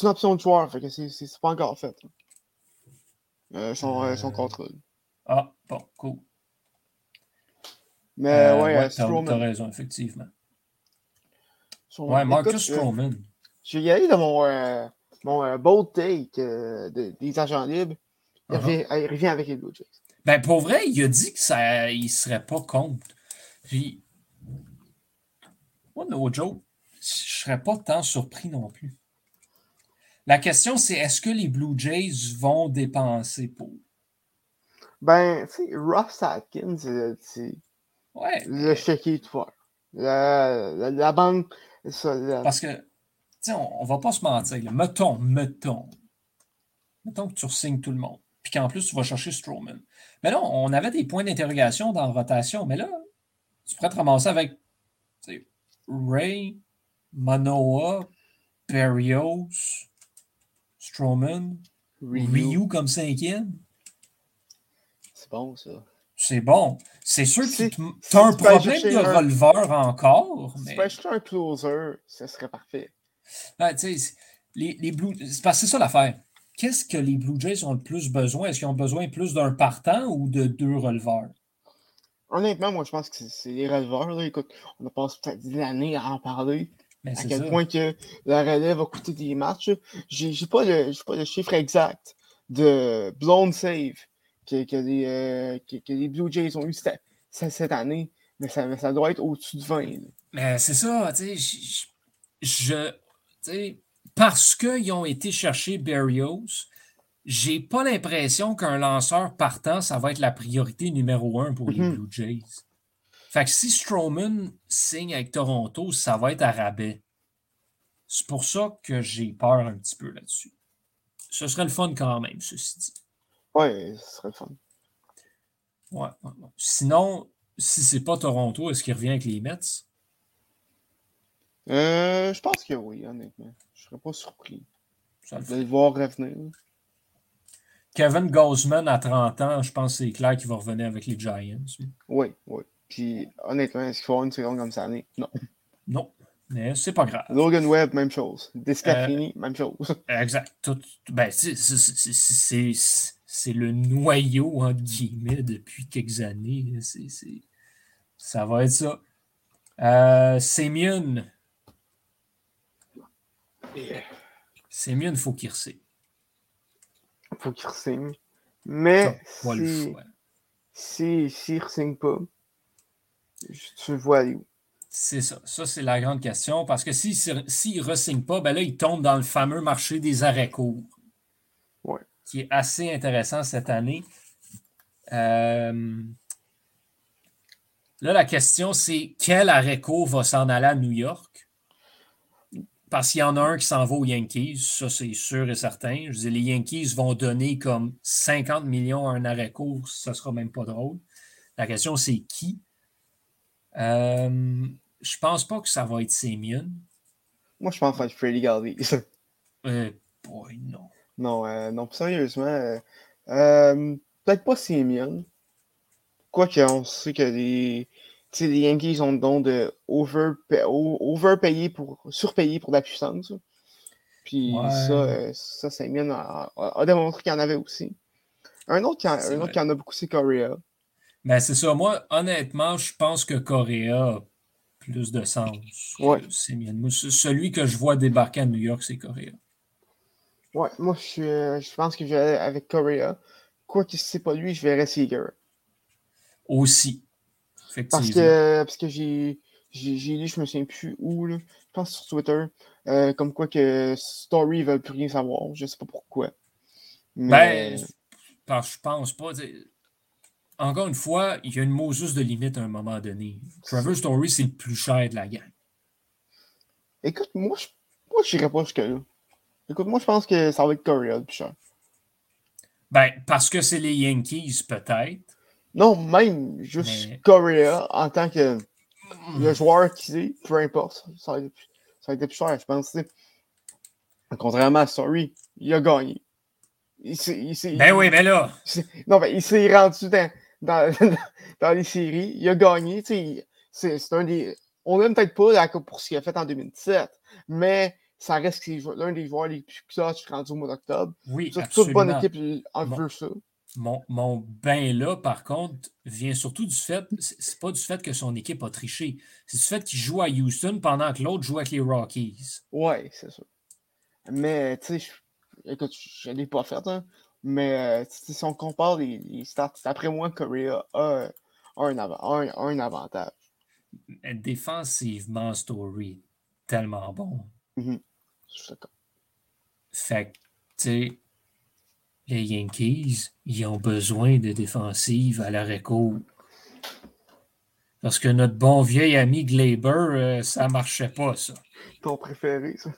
S3: une, option de joueur, fait que c'est pas encore fait. son, son contrôle.
S1: Ah, bon, cool.
S3: Mais ouais,
S1: ouais T'as raison, effectivement. Ouais, Marcus Stroman.
S3: Je vais y aller dans mon, mon bold take des agents libres. Il, uh -huh. revient, il revient avec les Blue Jays.
S1: Ben, pour vrai, il a dit qu'il ne serait pas contre. Puis, moi, no joke, je ne serais pas tant surpris non plus. La question, c'est est-ce que les Blue Jays vont dépenser pour?
S3: Ben, tu sais, Ross Atkins, c'est
S1: ouais,
S3: le chéquier de fort. La, la, la, banque. Ça, la...
S1: Parce que, tu sais, on, ne va pas se mentir. Mettons, mettons. Mettons que tu signes tout le monde puis qu'en plus, tu vas chercher Strowman. Mais là, on avait des points d'interrogation dans la rotation, mais là, tu pourrais te ramasser avec Ray, Manoa, Berrios, Strowman, Ryu. comme cinquième.
S3: C'est bon, ça.
S1: C'est bon. C'est sûr que tu as un problème de un... releveur encore.
S3: Mais... Si tu peux acheter un closer, ce serait parfait.
S1: Ouais, tu les, les Blues. C'est ça l'affaire qu'est-ce que les Blue Jays ont le plus besoin? Est-ce qu'ils ont besoin plus d'un partant ou de deux releveurs?
S3: Honnêtement, moi, je pense que c'est les releveurs. Écoute, on a passé peut-être des années à en parler. à quel point que la relève va coûter des matchs. J'ai pas, le, pas le chiffre exact de blown save que, que, les, euh, que, que, les, Blue Jays ont eu cette, cette année, mais ça, ça, doit être au-dessus de 20.
S1: Mais c'est ça, tu sais, je, je parce qu'ils ont été chercher Berrios, j'ai pas l'impression qu'un lanceur partant, ça va être la priorité numéro un pour les mhm. Blue Jays. Fait que si Strowman signe avec Toronto, ça va être à rabais. C'est pour ça que j'ai peur un petit peu là-dessus. Ce serait le fun quand même, ceci dit.
S3: Ouais, ce serait le fun.
S1: Ouais, Sinon, si c'est pas Toronto, est-ce qu'il revient avec les Mets?
S3: Euh, je pense que oui, honnêtement. Je serais pas surpris de le voir revenir.
S1: Kevin Gausman à 30 ans, je pense que c'est clair qu'il va revenir avec les Giants.
S3: Oui, oui. Puis honnêtement, est-ce qu'il faut avoir une seconde comme ça? Année? Non.
S1: Non. Mais c'est pas grave.
S3: Logan Webb, même chose. Descafini, euh, même chose.
S1: Exact. Tout, ben, c'est le noyau, entre guillemets, depuis quelques années. C Ça va être ça. Euh, Sémion, c'est mieux, il faut qu'il ressigne.
S3: Il faut qu'il ressigne. Mais si, si, si, il ne ressigne pas, Tu vois aller où?
S1: C'est ça. Ça, c'est la grande question. Parce que s'il ne re-signe pas, ben là, il tombe dans le fameux marché des arrêts courts.
S3: Ouais.
S1: Qui est assez intéressant cette année. Euh, là, la question, c'est quel arrêt court va s'en aller à New York? Parce qu'il y en a un qui s'en va aux Yankees, ça c'est sûr et certain. Je dis, les Yankees vont donner comme 50 millions à un arrêt court, ça sera même pas drôle. La question, c'est qui? Euh, je pense pas que ça va être Simeon.
S3: Moi, je pense que ça va être Freddy Galvey. [LAUGHS]
S1: euh, boy, non.
S3: Non, euh, non, sérieusement. Euh, euh, peut-être pas Simeon. Quoique, on sait que les, les Yankees ont le don de overpayer pour, surpayer pour la puissance. Puis ça, ça, Simeon a, a, démontré qu'il y en avait aussi. Un autre qui, un autre qui en a beaucoup, c'est Correa.
S1: Ben, c'est ça. Moi, honnêtement, je pense que Correa a plus de sens.
S3: Ouais.
S1: C'est Celui que je vois débarquer à New York, c'est Correa.
S3: Ouais, moi, je, je pense que je vais avec Correa. Quoi que ce n'est pas lui, je verrai Seager.
S1: Aussi.
S3: Parce que, parce que j'ai, j'ai, lu, je me souviens plus où, là, je pense sur Twitter, euh, comme quoi que Story ne veut plus rien savoir. Je ne sais pas pourquoi.
S1: Ben, parce, je pense pas encore une fois, il y a une Moses de limite à un moment donné. Trevor Story, c'est le plus cher de la gang.
S3: Écoute, moi, je moi, n'irai pas jusque-là. Écoute, moi, je pense que ça va être Correa le plus cher.
S1: Ben, parce que c'est les Yankees, peut-être.
S3: Non, même juste Mais... Correa en tant que le joueur qui est, peu importe, ça va être plus cher, je pense. Contrairement à Story, il a gagné.
S1: Il, il, ben oui, ben là.
S3: Non, ben, il s'est rendu dans, dans, [LAUGHS] dans les séries. Il a gagné. C'est un des. On l'aime peut-être pas pour ce qu'il a fait en 2017, mais ça reste l'un des joueurs les plus clutch rendus au mois d'octobre.
S1: Oui,
S3: Toute bonne équipe en veut ça.
S1: Mon, mon bain là, par contre, vient surtout du fait, c'est pas du fait que son équipe a triché, c'est du fait qu'il joue à Houston pendant que l'autre joue avec les Rockies.
S3: Oui, c'est ça. Mais, tu sais, écoute, je l'ai pas fait, hein, mais euh, si on compare les, stats, d'après moi, Korea a, un, un, avantage.
S1: Défensivement, Story, tellement bon.
S3: Mm-hmm. Je suis d'accord.
S1: Fait que, tu sais, les Yankees, ils ont besoin de défensive à l'arrêt court. Parce que notre bon vieil ami Glaber, euh, ça marchait pas, ça.
S3: Ton préféré, ça.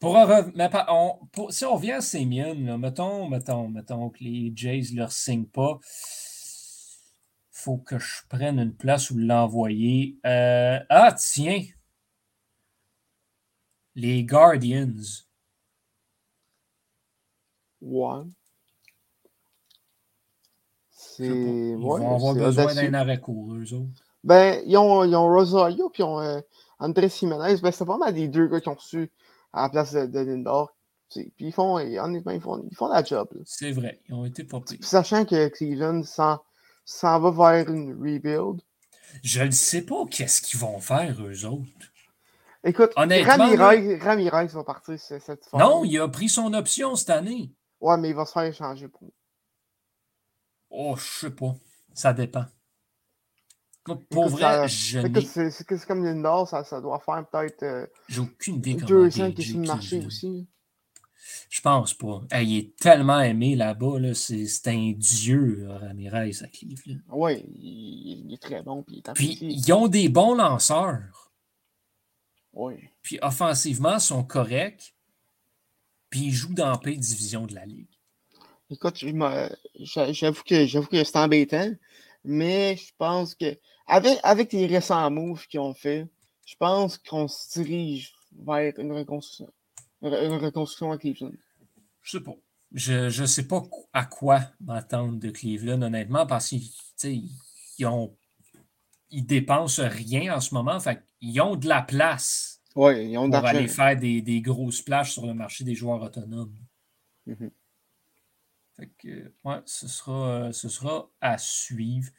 S1: Pour, si on revient à Sémion, mettons, mettons, mettons que les Jays ne leur signent pas, faut que je prenne une place où l'envoyer. Euh, ah, tiens! Les Guardians.
S3: Ouais.
S1: Ils vont avoir besoin d'un arrêt court, eux autres.
S3: Ben, ils ont, ils ont Rosario puis ils ont euh, André Simonez. Ben, c'est pas mal des deux gars qui ont reçu à la place de, de Lindor. Puis ils font, honnêtement, ils font, ils font la job.
S1: C'est vrai, ils ont été pris.
S3: Sachant que Cleveland s'en va vers une rebuild.
S1: Je ne sais pas qu'est-ce qu'ils vont faire, eux autres.
S3: Écoute, Ramirez, Ramirez va partir cette
S1: fois. Non, il a pris son option cette année.
S3: Ouais, mais il va se faire échanger pour.
S1: Oh, je sais pas. Ça dépend. Pour vrai, je
S3: C'est comme Lindor, ça, ça doit faire peut-être. Euh,
S1: J'ai aucune idée
S3: comment. Deux ans qui est sur le marché aussi.
S1: Je pense pas. il est tellement aimé là-bas. Là, c'est un dieu, Ramirez, à Cleveland.
S3: Oui, il, est très bon. Puis,
S1: puis ils ont des bons lanceurs.
S3: Oui.
S1: Puis offensivement, ils sont corrects. Puis ils jouent dans la P division de la Ligue.
S3: Écoute, j'avoue que, que c'est embêtant, mais je pense que avec, avec les récents moves qu'ils ont fait, je pense qu'on se dirige vers une reconstruction, une reconstruction à Cleveland.
S1: Je sais pas. Je ne sais pas à quoi m'attendre de Cleveland, honnêtement, parce qu'ils ont ils dépensent rien en ce moment. Fait ils ont de la place
S3: ouais, ils ont
S1: pour aller faire des, des grosses plages sur le marché des joueurs autonomes.
S3: Mm-hmm.
S1: Fait que, ouais, ce sera, ce sera à suivre.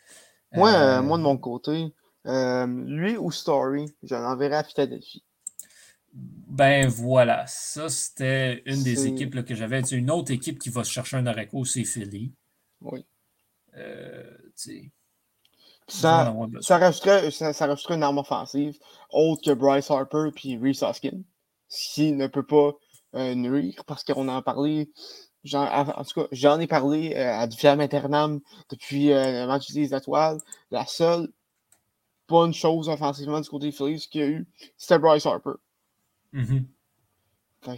S3: Moi, euh, moi, de mon côté, euh, lui ou Story, j'en enverrai à Philadelphie.
S1: Ben voilà, ça c'était une des équipes là, que j'avais. Une autre équipe qui va se chercher un arrêt c'est Philly.
S3: Oui.
S1: Euh,
S3: Ça, ça, rajouterait, ça, ça, une arme offensive autre que Bryce Harper puis Reese Hoskin, ce qui ne peut pas euh, nuire parce qu'on en a parlé. En, tout cas, j'en ai parlé euh, à du Flamme Internam depuis euh, le match des étoiles. La seule bonne chose offensivement du côté des Phillies qu'il y a eu, c'était Bryce Harper.
S1: Mm-hmm.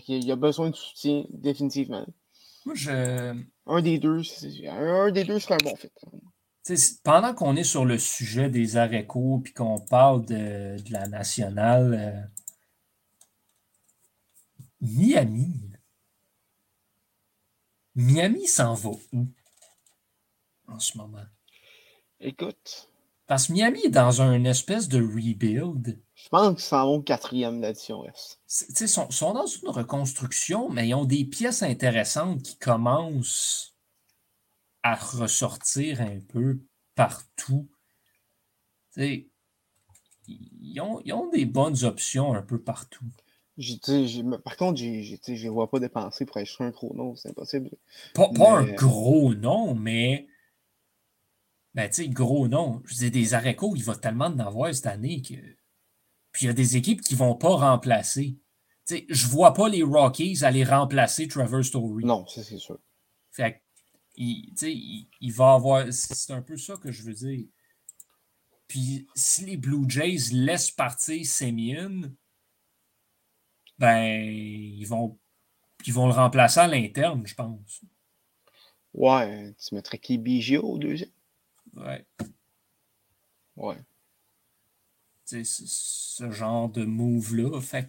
S3: Il y a besoin de soutien, définitivement.
S1: Moi, je...
S3: Un des deux, un des deux serait un bon fit
S1: pendant qu'on est sur le sujet des arrêts courts puis qu'on parle de, la nationale, euh, Miami. Miami s'en va où en ce moment?
S3: Écoute.
S1: Parce que Miami est dans une espèce de rebuild.
S3: Je pense qu'ils s'en vont quatrième d'édition
S1: Ils sont, sont dans une reconstruction, mais ils ont des pièces intéressantes qui commencent à ressortir un peu partout. ils ont, ils ont, des bonnes options un peu partout.
S3: par contre, je ne vois pas dépenser pour acheter un gros nom, c'est impossible.
S1: Pas, un gros nom, mais. Ben, tu sais, gros nom. Je dis, des arrêts il va tellement en avoir cette année que. Puis il y a des équipes qui ne vont pas remplacer. sais, je ne vois pas les Rockies aller remplacer Trevor Story.
S3: Non, ça c'est sûr.
S1: Fait il, il, va avoir. C'est un peu ça que je veux dire. Puis si les Blue Jays laissent partir Semyon, ben, ils vont, ils vont le remplacer à l'interne, je pense.
S3: Ouais, tu mettrais qui Bigio au deuxième?
S1: Ouais.
S3: Ouais.
S1: C'est ce genre de move-là. Fait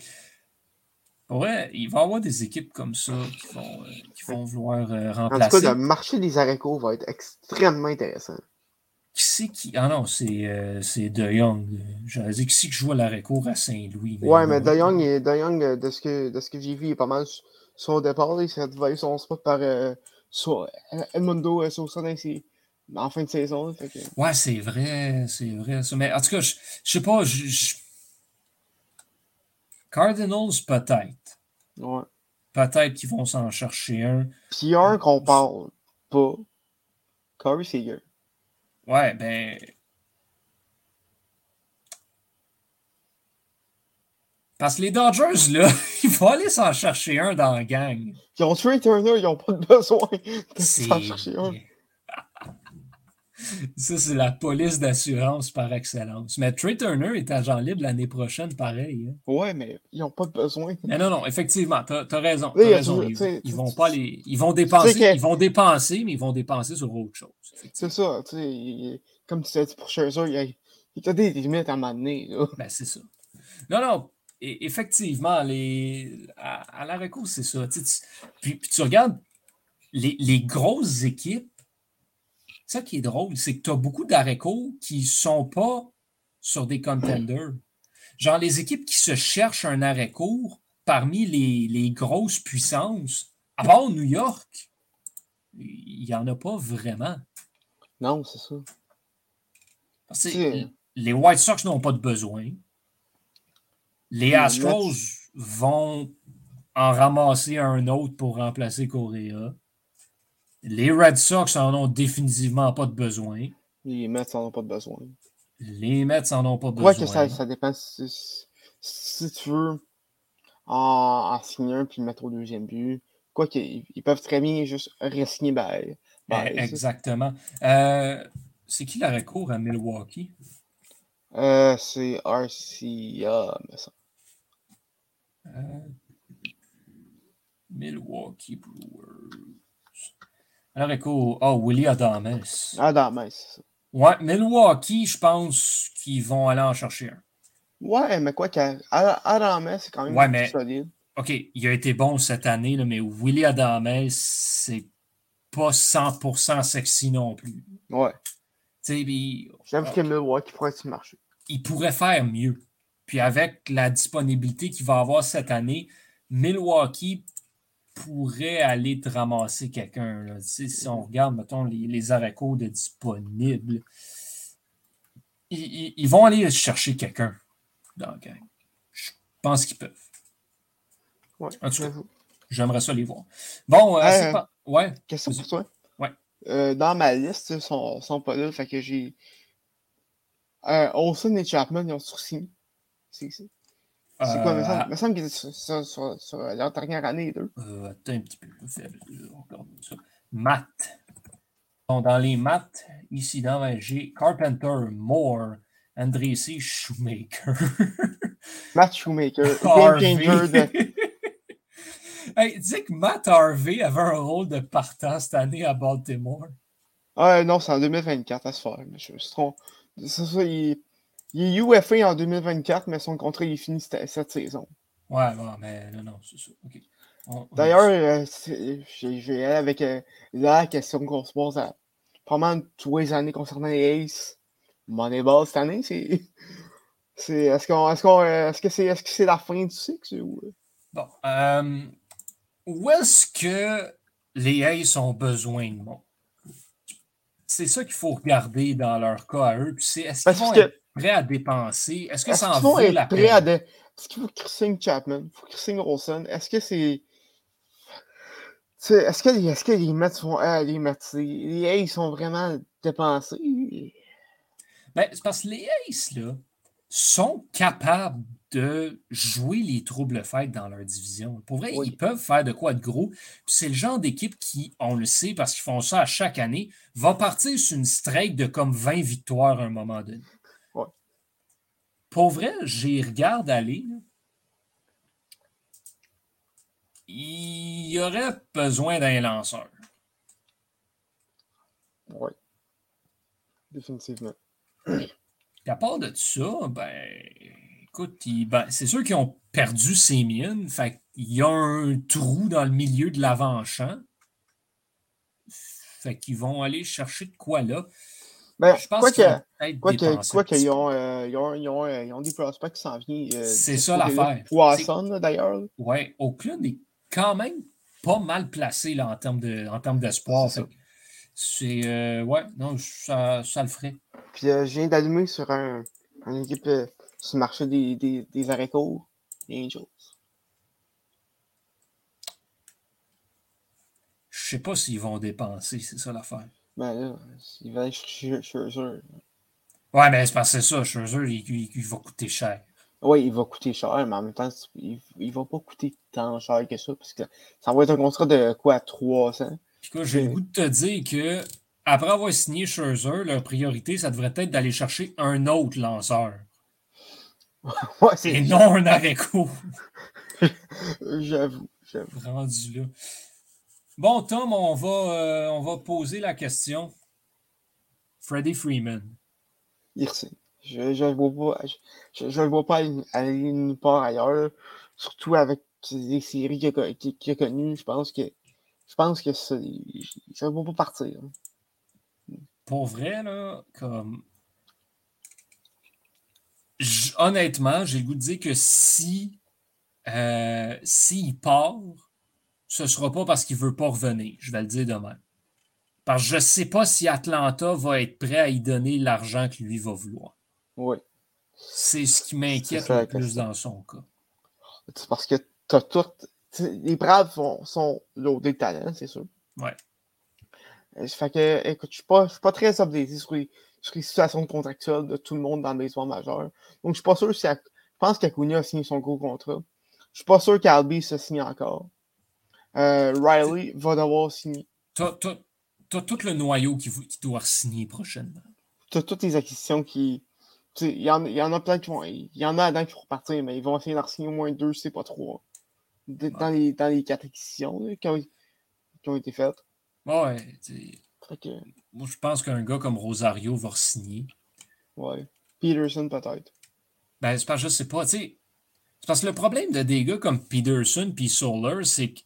S1: Ouais, il va y avoir des équipes comme ça qui vont, euh, qui vont vouloir remplacer.
S3: En tout cas, le marché des arrêts va être extrêmement intéressant.
S1: Qui c'est qui? Ah non, c'est euh, De Young. J'allais dire qui c'est qui joue à l'arrêt à Saint-Louis?
S3: Ouais, mais De Young, de, Young, euh, de ce que, de ce que j'ai vu, il est pas mal son départ. Il s'est trouvé son spot par euh, so, Edmundo Sosa en fin de saison. fait que...
S1: Ouais, c'est vrai, c'est vrai. Mais en tout cas, je, je sais pas, je, Cardinals, peut-être.
S3: Ouais.
S1: Peut-être qu'ils vont s'en chercher un.
S3: Puis un qu'on parle pas. Corey Seager.
S1: Ouais, ben. Parce que les Dodgers, là, [LAUGHS] il faut aller s'en chercher un dans la gang.
S3: Ils ont tué Turner, ils n'ont pas besoin de s'en chercher un.
S1: Ça, c'est la police d'assurance par excellence. Mais Trey Turner est agent libre l'année prochaine, pareil. Hein.
S3: Ouais, mais ils n'ont pas besoin.
S1: Mais non, non, effectivement, tu as, raison. Ils, vont pas les. Ils vont dépenser, ils vont dépenser, mais ils vont dépenser sur autre chose.
S3: C'est ça, tu sais. Comme tu dit pour Scherzer, il y a, des limites à m'amener.
S1: Ben, c'est ça. Non, non. effectivement, les, à, la recours, c'est ça. puis, tu regardes les, les grosses équipes ça qui est drôle, c'est que tu as beaucoup d'arrêts qui ne sont pas sur des contenders. Genre les équipes qui se cherchent un arrêt court parmi les, grosses puissances, à part New York, il n'y en a pas vraiment.
S3: Non, c'est ça.
S1: Parce que les White Sox n'ont pas de besoin. Les Astros vont en ramasser un autre pour remplacer Correa. Les Red Sox en ont définitivement pas de besoin.
S3: Les Mets n'en ont pas de besoin.
S1: Les Mets n'en ont pas besoin.
S3: Ouais, que ça, ça dépend si, tu veux en, signer un puis le mettre au deuxième but. Quoi qu'ils ils peuvent très bien juste re-signer ben,
S1: Exactement. Euh, c'est qui la recours à Milwaukee?
S3: Euh, c'est RCA, mais ça.
S1: Euh, Milwaukee Brewers. Alors, écoute, oh, Willie Adames.
S3: Adames, c'est ça.
S1: Ouais, Milwaukee, je pense qu'ils vont aller en chercher un.
S3: Ouais, mais quoi qu'Adames, c'est quand même
S1: ouais, mais, solide. OK, il a été bon cette année, là, mais Willie Adames, c'est pas 100% sexy non plus.
S3: Ouais.
S1: J'aime
S3: que Milwaukee pourrait se marcher.
S1: Il pourrait faire mieux. Puis avec la disponibilité qu'il va avoir cette année, Milwaukee pourrait aller te ramasser quelqu'un. Si on regarde, mettons, les, les de disponibles, ils, vont aller chercher quelqu'un dans Je pense qu'ils peuvent.
S3: Ouais,
S1: j'aimerais ça les voir. Bon, euh,
S3: euh
S1: pas... ouais.
S3: Question pour toi.
S1: Ouais.
S3: Euh, dans ma liste, ils sont, sont pas là, fait que j'ai. euh, Olsen et Chapman, ils ont sursigné. C'est c'est quoi? Il me semble, qu'ils étaient sur, sur, sur, leur dernière année.
S1: Euh, attends un petit peu. Regarde ça. Dans les maths, ici, dans j'ai Carpenter, Moore, C. Shoemaker. [LAUGHS]
S3: Matt Shoemaker. [LAUGHS] Game changer de. [LAUGHS]
S1: hey, dis que Matt Harvey avait un rôle de partant cette année à Baltimore.
S3: Ah non, c'est en 2024 à se faire. C'est ça, il, il est UFA en 2024, mais son contrat il est fini cette, saison.
S1: Ouais, ouais, mais non, non, c'est ça.
S3: D'ailleurs, euh, vais aller avec euh, la question qu'on se pose à pendant tous les années concernant les Aces. Moneyball cette année, c'est. [LAUGHS] est-ce, qu'on, est-ce, qu'on, est-ce que c'est est-ce que c'est la fin du cycle ou...
S1: Bon. Euh, où est-ce que les Aces ont besoin de moi? C'est ça qu'il faut regarder dans leur cas à eux. Puis c'est, est-ce qu'ils vont être prêts à dépenser? Est-ce que ça en vaut la peine? À
S3: Est-ce qu'il faut qu'ils signent Chapman? Il faut qu'ils signent Olsen? Est-ce que c'est. Est-ce que, est que, les Mets sont. Euh, les Mets, les Aces sont vraiment dépensés?
S1: Ben, c'est parce que les Aces, là, sont capables de jouer les troubles fêtes dans leur division. Pour vrai, ils peuvent faire de quoi de gros. C'est le genre d'équipe qui, on le sait parce qu'ils font ça à chaque année, va partir sur une streak de comme 20 victoires à un moment donné. Pour vrai, j'y regarde aller. Il y aurait besoin d'un lanceur.
S3: Oui. Définitivement.
S1: à part de ça, ben, écoute, ben, c'est sûr qu'ils ont perdu ses mines. Fait qu'il y a un trou dans le milieu de l'avant-champ. Fait qu'ils vont aller chercher de quoi là.
S3: Ben, je pense qu'ils quoi quoi qu'ils ont, euh, ils ont, ils ont, ils ont, des prospects qui s'en viennent. Euh,
S1: c'est ça l'affaire.
S3: Poisson, d'ailleurs.
S1: Oui, Oakland est quand même pas mal placé là, en termes d'espoir. De, c'est. Euh, ouais, non, ça, ça, le ferait.
S3: Puis euh, je viens d'allumer sur un, une équipe sur le marché des, des, des arrêts courts, les Angels.
S1: Je sais pas s'ils vont dépenser, c'est ça l'affaire.
S3: Ben là, ils vont aller chercher Scherzer.
S1: Ouais, mais c'est parce que c'est ça, Scherzer, il, il, va coûter cher.
S3: Oui, il va coûter cher, mais en même temps, il, il va pas coûter tant cher que ça, parce que ça va être un contrat de quoi, 300?
S1: j'ai le goût de te dire que après avoir signé Scherzer, leur priorité, ça devrait être d'aller chercher un autre lanceur. [LAUGHS]
S3: Ouais,
S1: Et non un arrêt [LAUGHS]
S3: j'avoue, j'avoue.
S1: Rendu là. Bon, Tom, on va, euh, on va poser la question. Freddie Freeman.
S3: Merci. Je ne vois pas, je, je vois pas aller nulle part ailleurs. Surtout avec les séries qu'il a, a connues. Je pense que je pense que ça ne va pas partir.
S1: Pour vrai, là, comme. honnêtement, j'ai le goût de dire que si euh, s'il part, ce ne sera pas parce qu'il ne veut pas revenir. Je vais le dire demain. Parce que je ne sais pas si Atlanta va être prêt à y donner l'argent que lui va vouloir.
S3: Oui.
S1: C'est ce qui m'inquiète le plus dans son cas.
S3: C'est parce que tu as tout les Braves sont, loadés de talent, c'est sûr.
S1: Ouais.
S3: Euh, fait que, écoute, je ne suis, pas très updaté sur les, situations contractuelles de tout le monde dans le baseball majeur. Donc, je suis pas sûr si. je pense qu'Acuna a signé son gros contrat. Je suis pas sûr qu'Albi se signe encore. Euh, Riley va devoir signer.
S1: Tu as, tout le noyau qui, qui doit signer prochainement.
S3: Tu as toutes les acquisitions qui. Il y, en, y en a plein qui vont. Il y en a dedans qui vont partir, mais ils vont essayer d'en signer au moins deux, c'est pas trois dans, les, dans les quatre acquisitions qui, ont, qui, ont, été faites.
S1: Ouais. Moi, je pense qu'un gars comme Rosario va signer.
S3: Ouais. Peterson, peut-être.
S1: Ben, c'est pas, je sais pas. C'est parce que le problème de des gars comme Peterson puis Solar, c'est que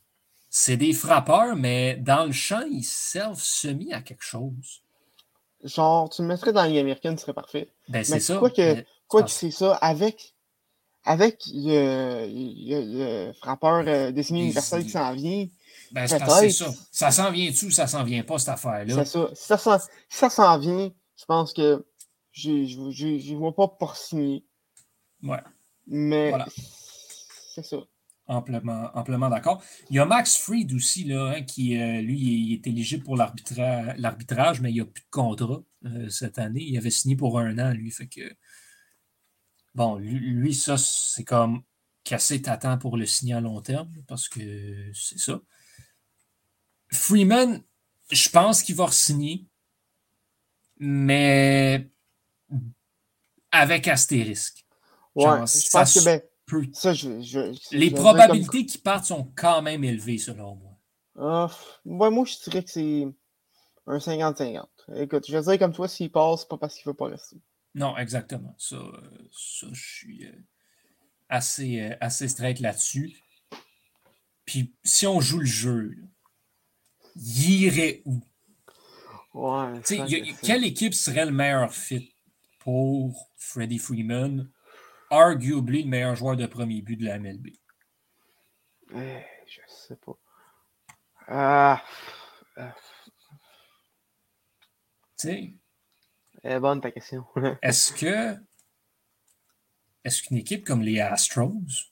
S1: c'est des frappeurs, mais dans le champ, ils servent semi à quelque chose.
S3: Genre, tu me mettrais dans la américaine, ce serait parfait.
S1: Ben, c'est ça.
S3: Quoi que, quoi que c'est ça, avec avec le, le, frappeur euh, dessiné universel qui s'en vient.
S1: Ben, c'est ça. Ça s'en vient-tu ou ça s'en vient pas, cette affaire-là?
S3: C'est ça. Si ça s'en vient, je pense que je ne vois pas pour signer.
S1: Ouais.
S3: Mais c'est ça.
S1: Amplement, amplement d'accord. Il y a Max Fried aussi, là, hein, qui, euh, lui, il est éligible pour l'arbitrage, mais il n'y a plus de contrat. cette année. Il avait signé pour un an, lui. Fait que. Bon, lui, ça, c'est comme casser ta temps pour le signer à long terme, parce que c'est ça. Freeman, je pense qu'il va re-signer, mais avec astérisque.
S3: Ouais, je pense que ben, ça, je,
S1: les probabilités qu'il partent sont quand même élevées, selon moi.
S3: Ah, moi, je dirais que c'est un 50-50. Écoute, je dire comme toi, s'il passe, c'est pas parce qu'il ne veut pas rester.
S1: Non, exactement. Ça, ça je suis euh, assez, euh, assez straight là-dessus. Puis si on joue le jeu, il irait où?
S3: Ouais,
S1: quelle équipe serait le meilleur fit pour Freddie Freeman? Arguably le meilleur joueur de premier but de la MLB.
S3: Eh, je sais pas. Ah. ah.
S1: Tu sais.
S3: Eh, bonne ta question. [LAUGHS]
S1: est-ce que. Est-ce qu'une équipe comme les Astros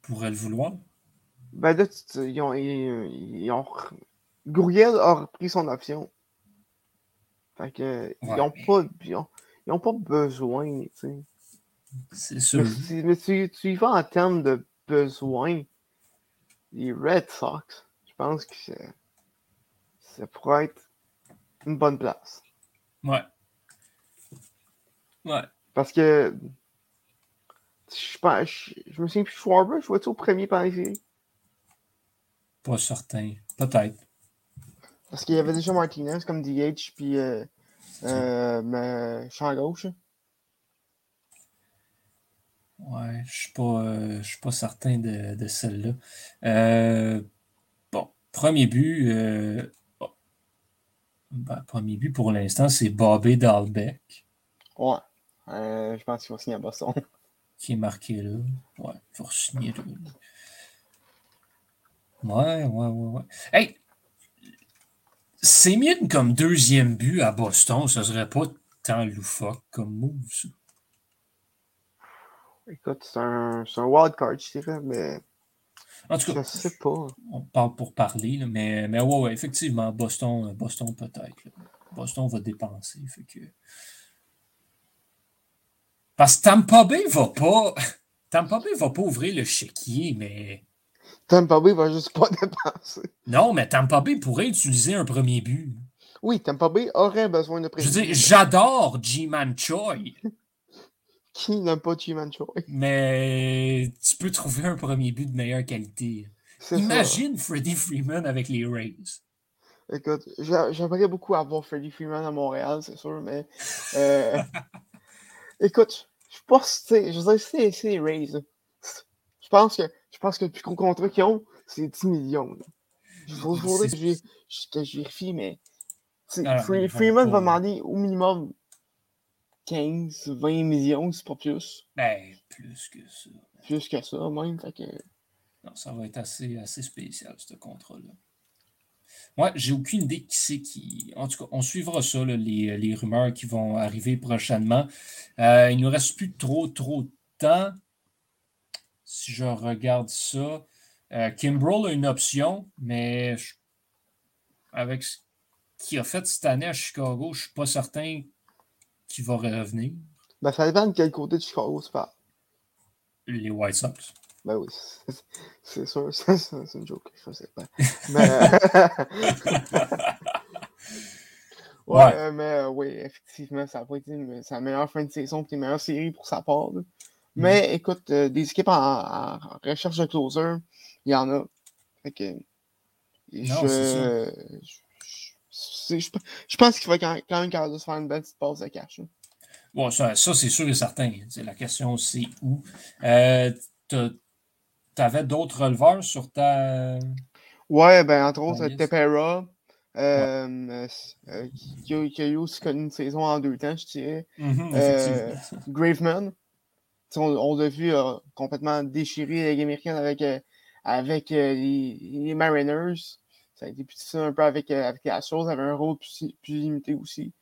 S1: pourrait le vouloir?
S3: Ben là, ils ont, ils, ont, Gouriel a repris son option. Fait que, ils n'ont pas, ils ont, pas besoin, tu sais.
S1: C'est sûr.
S3: Mais, tu, tu, y vas en termes de besoin. Les Red Sox, je pense que ça pourrait être une bonne place.
S1: Ouais. Ouais.
S3: Parce que je, pense, je, me souviens plus Schwarber, je vois-tu au premier par
S1: Pas certain. Peut-être.
S3: Parce qu'il y avait déjà Martinez comme DH, puis euh, euh, champ gauche.
S1: Ouais, je suis pas, euh, suis pas certain de, de celle-là. Euh, bon, premier but. Euh, ben, premier but pour l'instant, c'est Bobby Dalbeck.
S3: Ouais. je pense qu'il va signer à Boston. [LAUGHS]
S1: Qui est marqué là. Ouais, il va signer là. Ouais, ouais, ouais, ouais. Hey! C'est mieux comme deuxième but à Boston, ça serait pas tant loufoque comme move, ça.
S3: Écoute, c'est un, un wildcard, je dirais, mais.
S1: En tout cas,
S3: je sais pas.
S1: On parle pour parler, là, mais, mais ouais, ouais, effectivement, Boston, Boston peut-être. Boston va dépenser. Fait que... Parce que Tampa Bay va pas. [LAUGHS] Tampa Bay va pas ouvrir le chéquier, mais.
S3: Tampa Bay va juste pas [LAUGHS] dépenser.
S1: Non, mais Tampa Bay pourrait utiliser un premier but.
S3: Oui, Tampa Bay aurait besoin de
S1: Je veux dire, j'adore G-Man Choi.
S3: Qui n'a pas Choi?
S1: Mais tu peux trouver un premier but de meilleure qualité. Imagine Freddie Freeman avec les Rays.
S3: Écoute, j'aimerais beaucoup avoir Freddie Freeman à Montréal, c'est sûr, mais. Euh, [LAUGHS] écoute, je pense, je veux dire, c'est les Rays. Je pense que je pense que le plus gros contrat qu'ils ont, c'est 10 millions. Il faudrait que je vérifie, mais. Freeman va demander au minimum 15, 20 millions, c'est pas plus.
S1: Ben, plus que ça.
S3: Plus que ça, même. Fait que...
S1: Non, ça va être assez, assez spécial, ce contrat-là. Moi, j'ai aucune idée qui c'est qui. En tout cas, on suivra ça, les, les, rumeurs qui vont arriver prochainement. Euh, il ne nous reste plus trop, trop de temps. Si je regarde ça, euh, Kimbrell a une option, mais avec ce qu'il a fait cette année à Chicago, je ne suis pas certain qui va revenir?
S3: Ben, ça dépend de quel côté de Chicago tu parles.
S1: Les White Sox.
S3: Ben oui, [LAUGHS] c'est sûr, [LAUGHS] c'est une joke, je sais pas. [LAUGHS] Mais... ouais, mais euh, oui, effectivement, ça a pas été sa meilleure fin de saison et une meilleure série pour sa part. Mais mm. écoute, euh, des équipes en, recherche de closer, il y en a. Fait que, je, je, pense qu'il va quand, même capable de se faire une belle petite pause de cash.
S1: Bon, ça, ça c'est sûr et certain. La question, c'est où. Euh, tu avais d'autres releveurs sur ta.
S3: Ouais, ben, entre autres, Tepera, euh, euh, qui, a, eu aussi connu une saison en deux temps, je dirais.
S1: Mm [LAUGHS]
S3: Graveman. On, l'a vu complètement déchirer la Ligue américaine avec, avec les, les Mariners ça a été plus un peu avec, euh, avec les Astros, avait un rôle plus, limité aussi.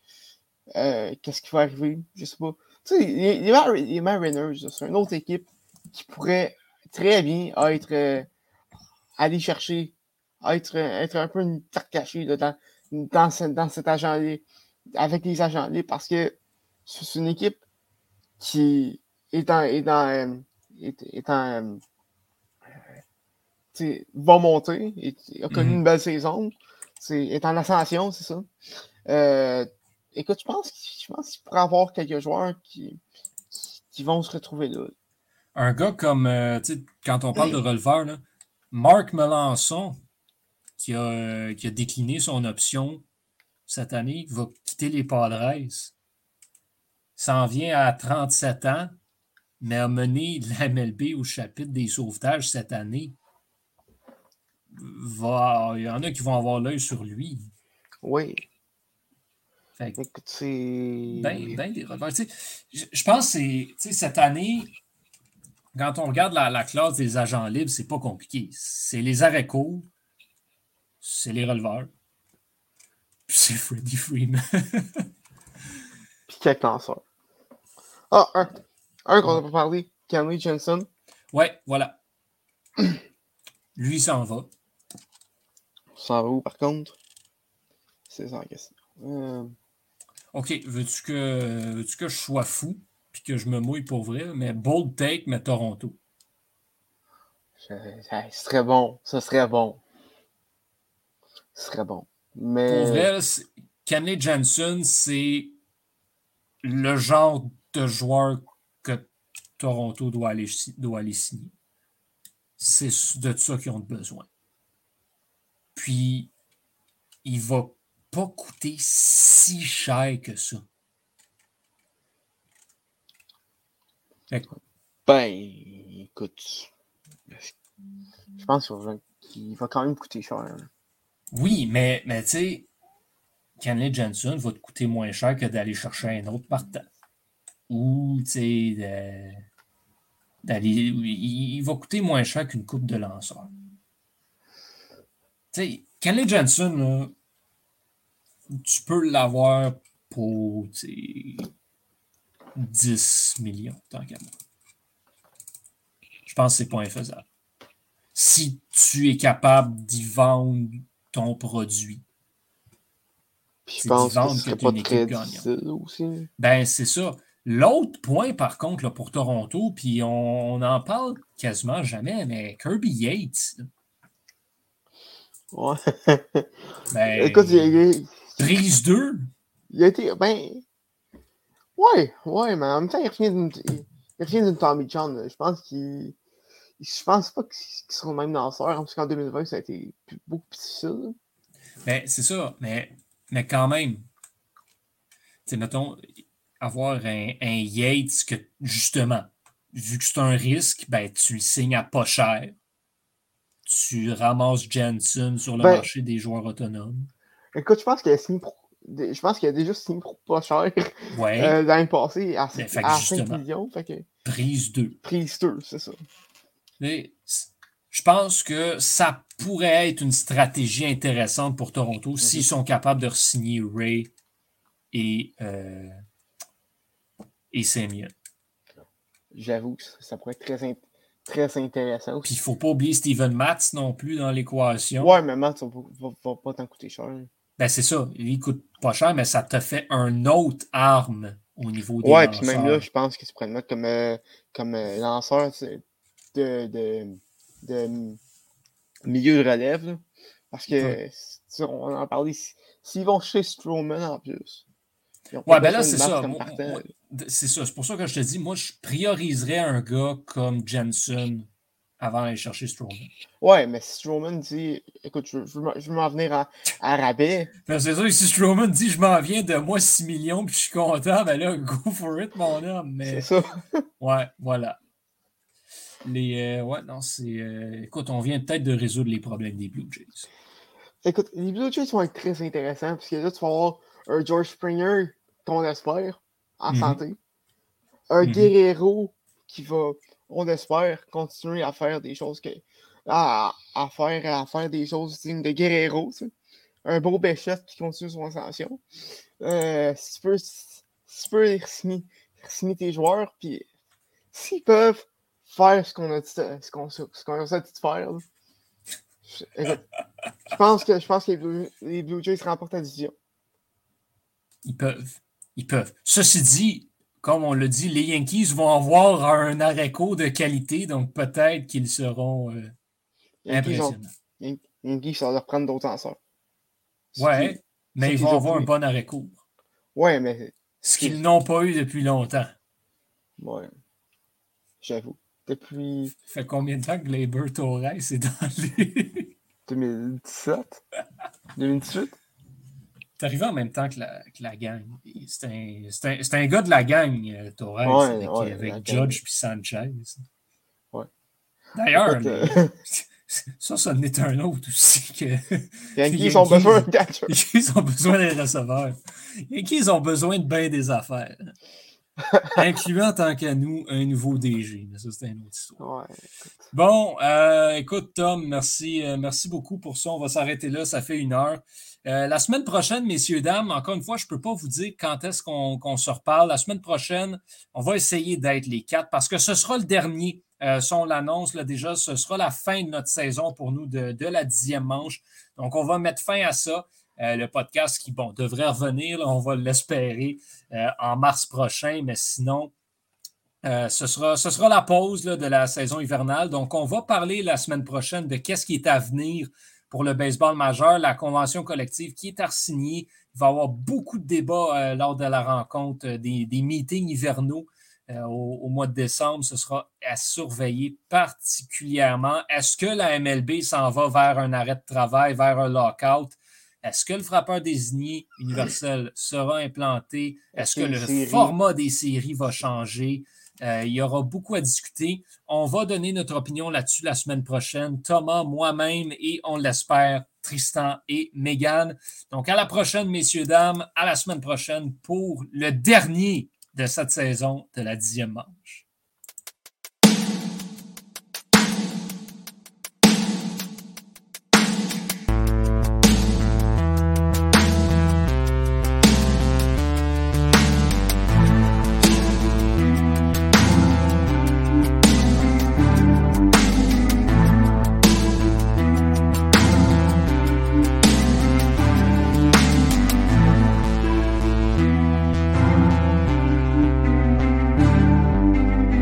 S3: Euh, qu'est-ce qui va arriver? Je sais pas. Tu sais, les, Mariners, c'est une autre équipe qui pourrait très bien être euh, aller chercher, être, être un peu une carte cachée dans, dans, cet agent-là. avec les agents libres parce que c'est une équipe qui est est euh, est, euh, va monter, et, a connu mhm. une belle saison, est en ascension, c'est ça. Euh, écoute, je pense, je pense qu'il pourrait y avoir quelques joueurs qui, qui, vont se retrouver là.
S1: Un gars comme, quand on parle de releveur, là, Marc Melançon, qui a, qui a décliné son option cette année, va quitter les Padres, s'en vient à 37 ans, mais a mené [LAUGHS] la MLB au chapitre des sauvetages cette année. Va, il y en a qui vont avoir l'œil sur lui.
S3: Oui. Écoute, c'est.
S1: Ben, ben, je pense que c'est cette année, quand on regarde la, classe des agents libres, c'est pas compliqué. C'est les arrêts courts, c'est les releveurs, puis c'est Freddie Freeman. [LAUGHS]
S3: puis quelques lanceurs. Ah, un, un qu'on n'a pas parlé, Kenley Jensen.
S1: Ouais, voilà. Lui s'en va.
S3: S'en va où par contre? C'est ça la question. Euh,
S1: OK, veux-tu que, veux que je sois fou? puis que je me mouille pour vrai, mais bold take, mais Toronto.
S3: Ce serait bon. Ce serait bon. Ce serait bon. Mais...
S1: Pour vrai, Jensen, c'est le genre de joueur que Toronto doit aller, doit aller signer. C'est de ça qu'ils ont besoin. Puis, il va pas coûter si cher que ça.
S3: Ben, écoute, je pense qu'il va quand même coûter cher.
S1: Oui, mais, mais tu sais, Kenley Jensen va te coûter moins cher que d'aller chercher un autre partant. Ou, tu sais, d'aller. Il, va coûter moins cher qu'une coupe de lanceur. Tu sais, Kenley Jensen, tu peux l'avoir pour 10 millions, tant qu'à moi. Je pense que c'est pas infaisable. Si tu es capable d'y vendre ton produit.
S3: je pense que aussi.
S1: Ben, c'est ça. L'autre point, par contre, là, pour Toronto, puis on, on, en parle quasiment jamais, mais Kirby Yates.
S3: Ouais.
S1: Ben, Écoute, il, prise 2.
S3: Il a été. Ben, Ouais, ouais, mais en même temps, il revient d'une Tommy John. Je pense qu'il. Je pense pas qu'ils seront même lanceurs, parce qu'en 2020, ça a été beaucoup plus difficile.
S1: Mais c'est ça, mais, mais quand même. Tu mettons, avoir un, un, Yates que, justement, vu que c'est un risque, ben, tu le signes à pas cher. Tu ramasses Jensen sur le ben marché des joueurs autonomes?
S3: Écoute, je pense qu'il a signé pour je pense qu'il a déjà signé pour pas cher
S1: ouais.
S3: euh, l'année passée à, ben, à 5 millions. Fait que...
S1: Prise 2.
S3: Prise 2, c'est ça.
S1: Mais, je pense que ça pourrait être une stratégie intéressante pour Toronto mm-hmm. s'ils sont capables de signer Ray et, euh, et Samuel.
S3: J'avoue que ça pourrait être très, très intéressant.
S1: Puis il ne faut pas oublier Steven Matz non plus dans l'équation.
S3: Ouais, mais Matz va, va pas t'en coûter cher.
S1: Ben, c'est ça. Il coûte pas cher, mais ça te fait un autre arme au niveau des
S3: Ouais, puis même là, je pense qu'il se pourrait mettre comme, euh, comme euh, lanceur de, de, de, milieu de relève. parce que, on en parlait, s'ils vont chez Strowman en plus.
S1: Ouais, ben là, c'est ça. C'est ça. C'est pour ça que je te dis, moi, je prioriserais un gars comme Jensen avant d'aller chercher Strowman.
S3: Ouais, mais si Strowman dit écoute, je, veux m'en venir à, à rabais.
S1: C'est sûr, si Strowman dit je m'en viens de moi 6 millions puis je suis content, ben là, [LAUGHS] go for it, mon homme.
S3: C'est ça. [LAUGHS]
S1: ouais, voilà. Les, euh, ouais, non, c'est. Euh, écoute, on vient peut-être de résoudre les problèmes des Blue Jays.
S3: Écoute, les Blue Jays vont être très intéressants parce que là, tu vas avoir un George Springer qu'on espère en mm-hmm. santé. Un mm-hmm. Guerrero qui va on espère continuer à faire des choses que. à, faire, à faire des choses dignes de Guerrero. Un beau Béchette qui continue son ascension. Euh, si tu peux, si tu peux signer, tes joueurs, puis s'ils peuvent faire ce qu'on a dit, ce qu'on, ce qu'on a dit de faire, je, pense que, je pense que les Blue, les Blue Jays remportent la division.
S1: Ils peuvent. Ils peuvent. Ceci dit, comme on l'a dit, les Yankees vont avoir un arrêt de qualité, donc peut-être qu'ils seront euh, impressionnants.
S3: Yankees, ça va leur prendre d'autres lanceurs.
S1: Ouais, mais ils vont avoir un bon arrêt court.
S3: Ouais, mais.
S1: Ce qu'ils n'ont pas eu depuis longtemps.
S3: Ouais. J'avoue. Depuis.
S1: Ça fait combien de temps que Glaber Torres est dans les.
S3: 2017 2018
S1: C'est arrivé en même temps que la, que la gang. C'est un, un, un, gars de la gang, euh, Torres, avec, ouais, avec Judge puis Sanchez.
S3: Ouais.
S1: D'ailleurs, euh... [LAUGHS] ça, ça en est un autre aussi. Que [LAUGHS]
S3: Yankees ont besoin de [LAUGHS]
S1: Yankees ont besoin des receveurs. Yankees ont besoin de bien des affaires. [LAUGHS] Incluant en tant qu'à nous un nouveau DG. Mais ça, c'est une autre histoire.
S3: Ouais,
S1: bon, euh, écoute, Tom, merci, euh, merci beaucoup pour ça. On va s'arrêter là. Ça fait une heure. Euh, la semaine prochaine, messieurs, dames, encore une fois, je ne peux pas vous dire quand est-ce qu'on qu se reparle. La semaine prochaine, on va essayer d'être les quatre parce que ce sera le dernier. Euh, si on l'annonce déjà, ce sera la fin de notre saison pour nous de, de la dixième manche. Donc, on va mettre fin à ça. Euh, le podcast qui, bon, devrait revenir, on va l'espérer euh, en mars prochain, mais sinon, euh, ce, sera, ce sera la pause là, de la saison hivernale. Donc, on va parler la semaine prochaine de qu'est-ce qui est à venir pour le baseball majeur, la convention collective qui est à signer. Il va y avoir beaucoup de débats lors de la rencontre, des, des meetings hivernaux. Au, au, mois de décembre, ce sera à surveiller particulièrement. Est-ce que la MLB s'en va vers un arrêt de travail, vers un lockout? Est-ce que le frappeur désigné universel sera implanté? Est-ce que le format des séries va changer? Euh, il y aura beaucoup à discuter. On va donner notre opinion là-dessus la semaine prochaine. Thomas, moi-même et on l'espère, Tristan et Megan. Donc à la prochaine, messieurs, dames, à la semaine prochaine pour le dernier de cette saison de la dixième.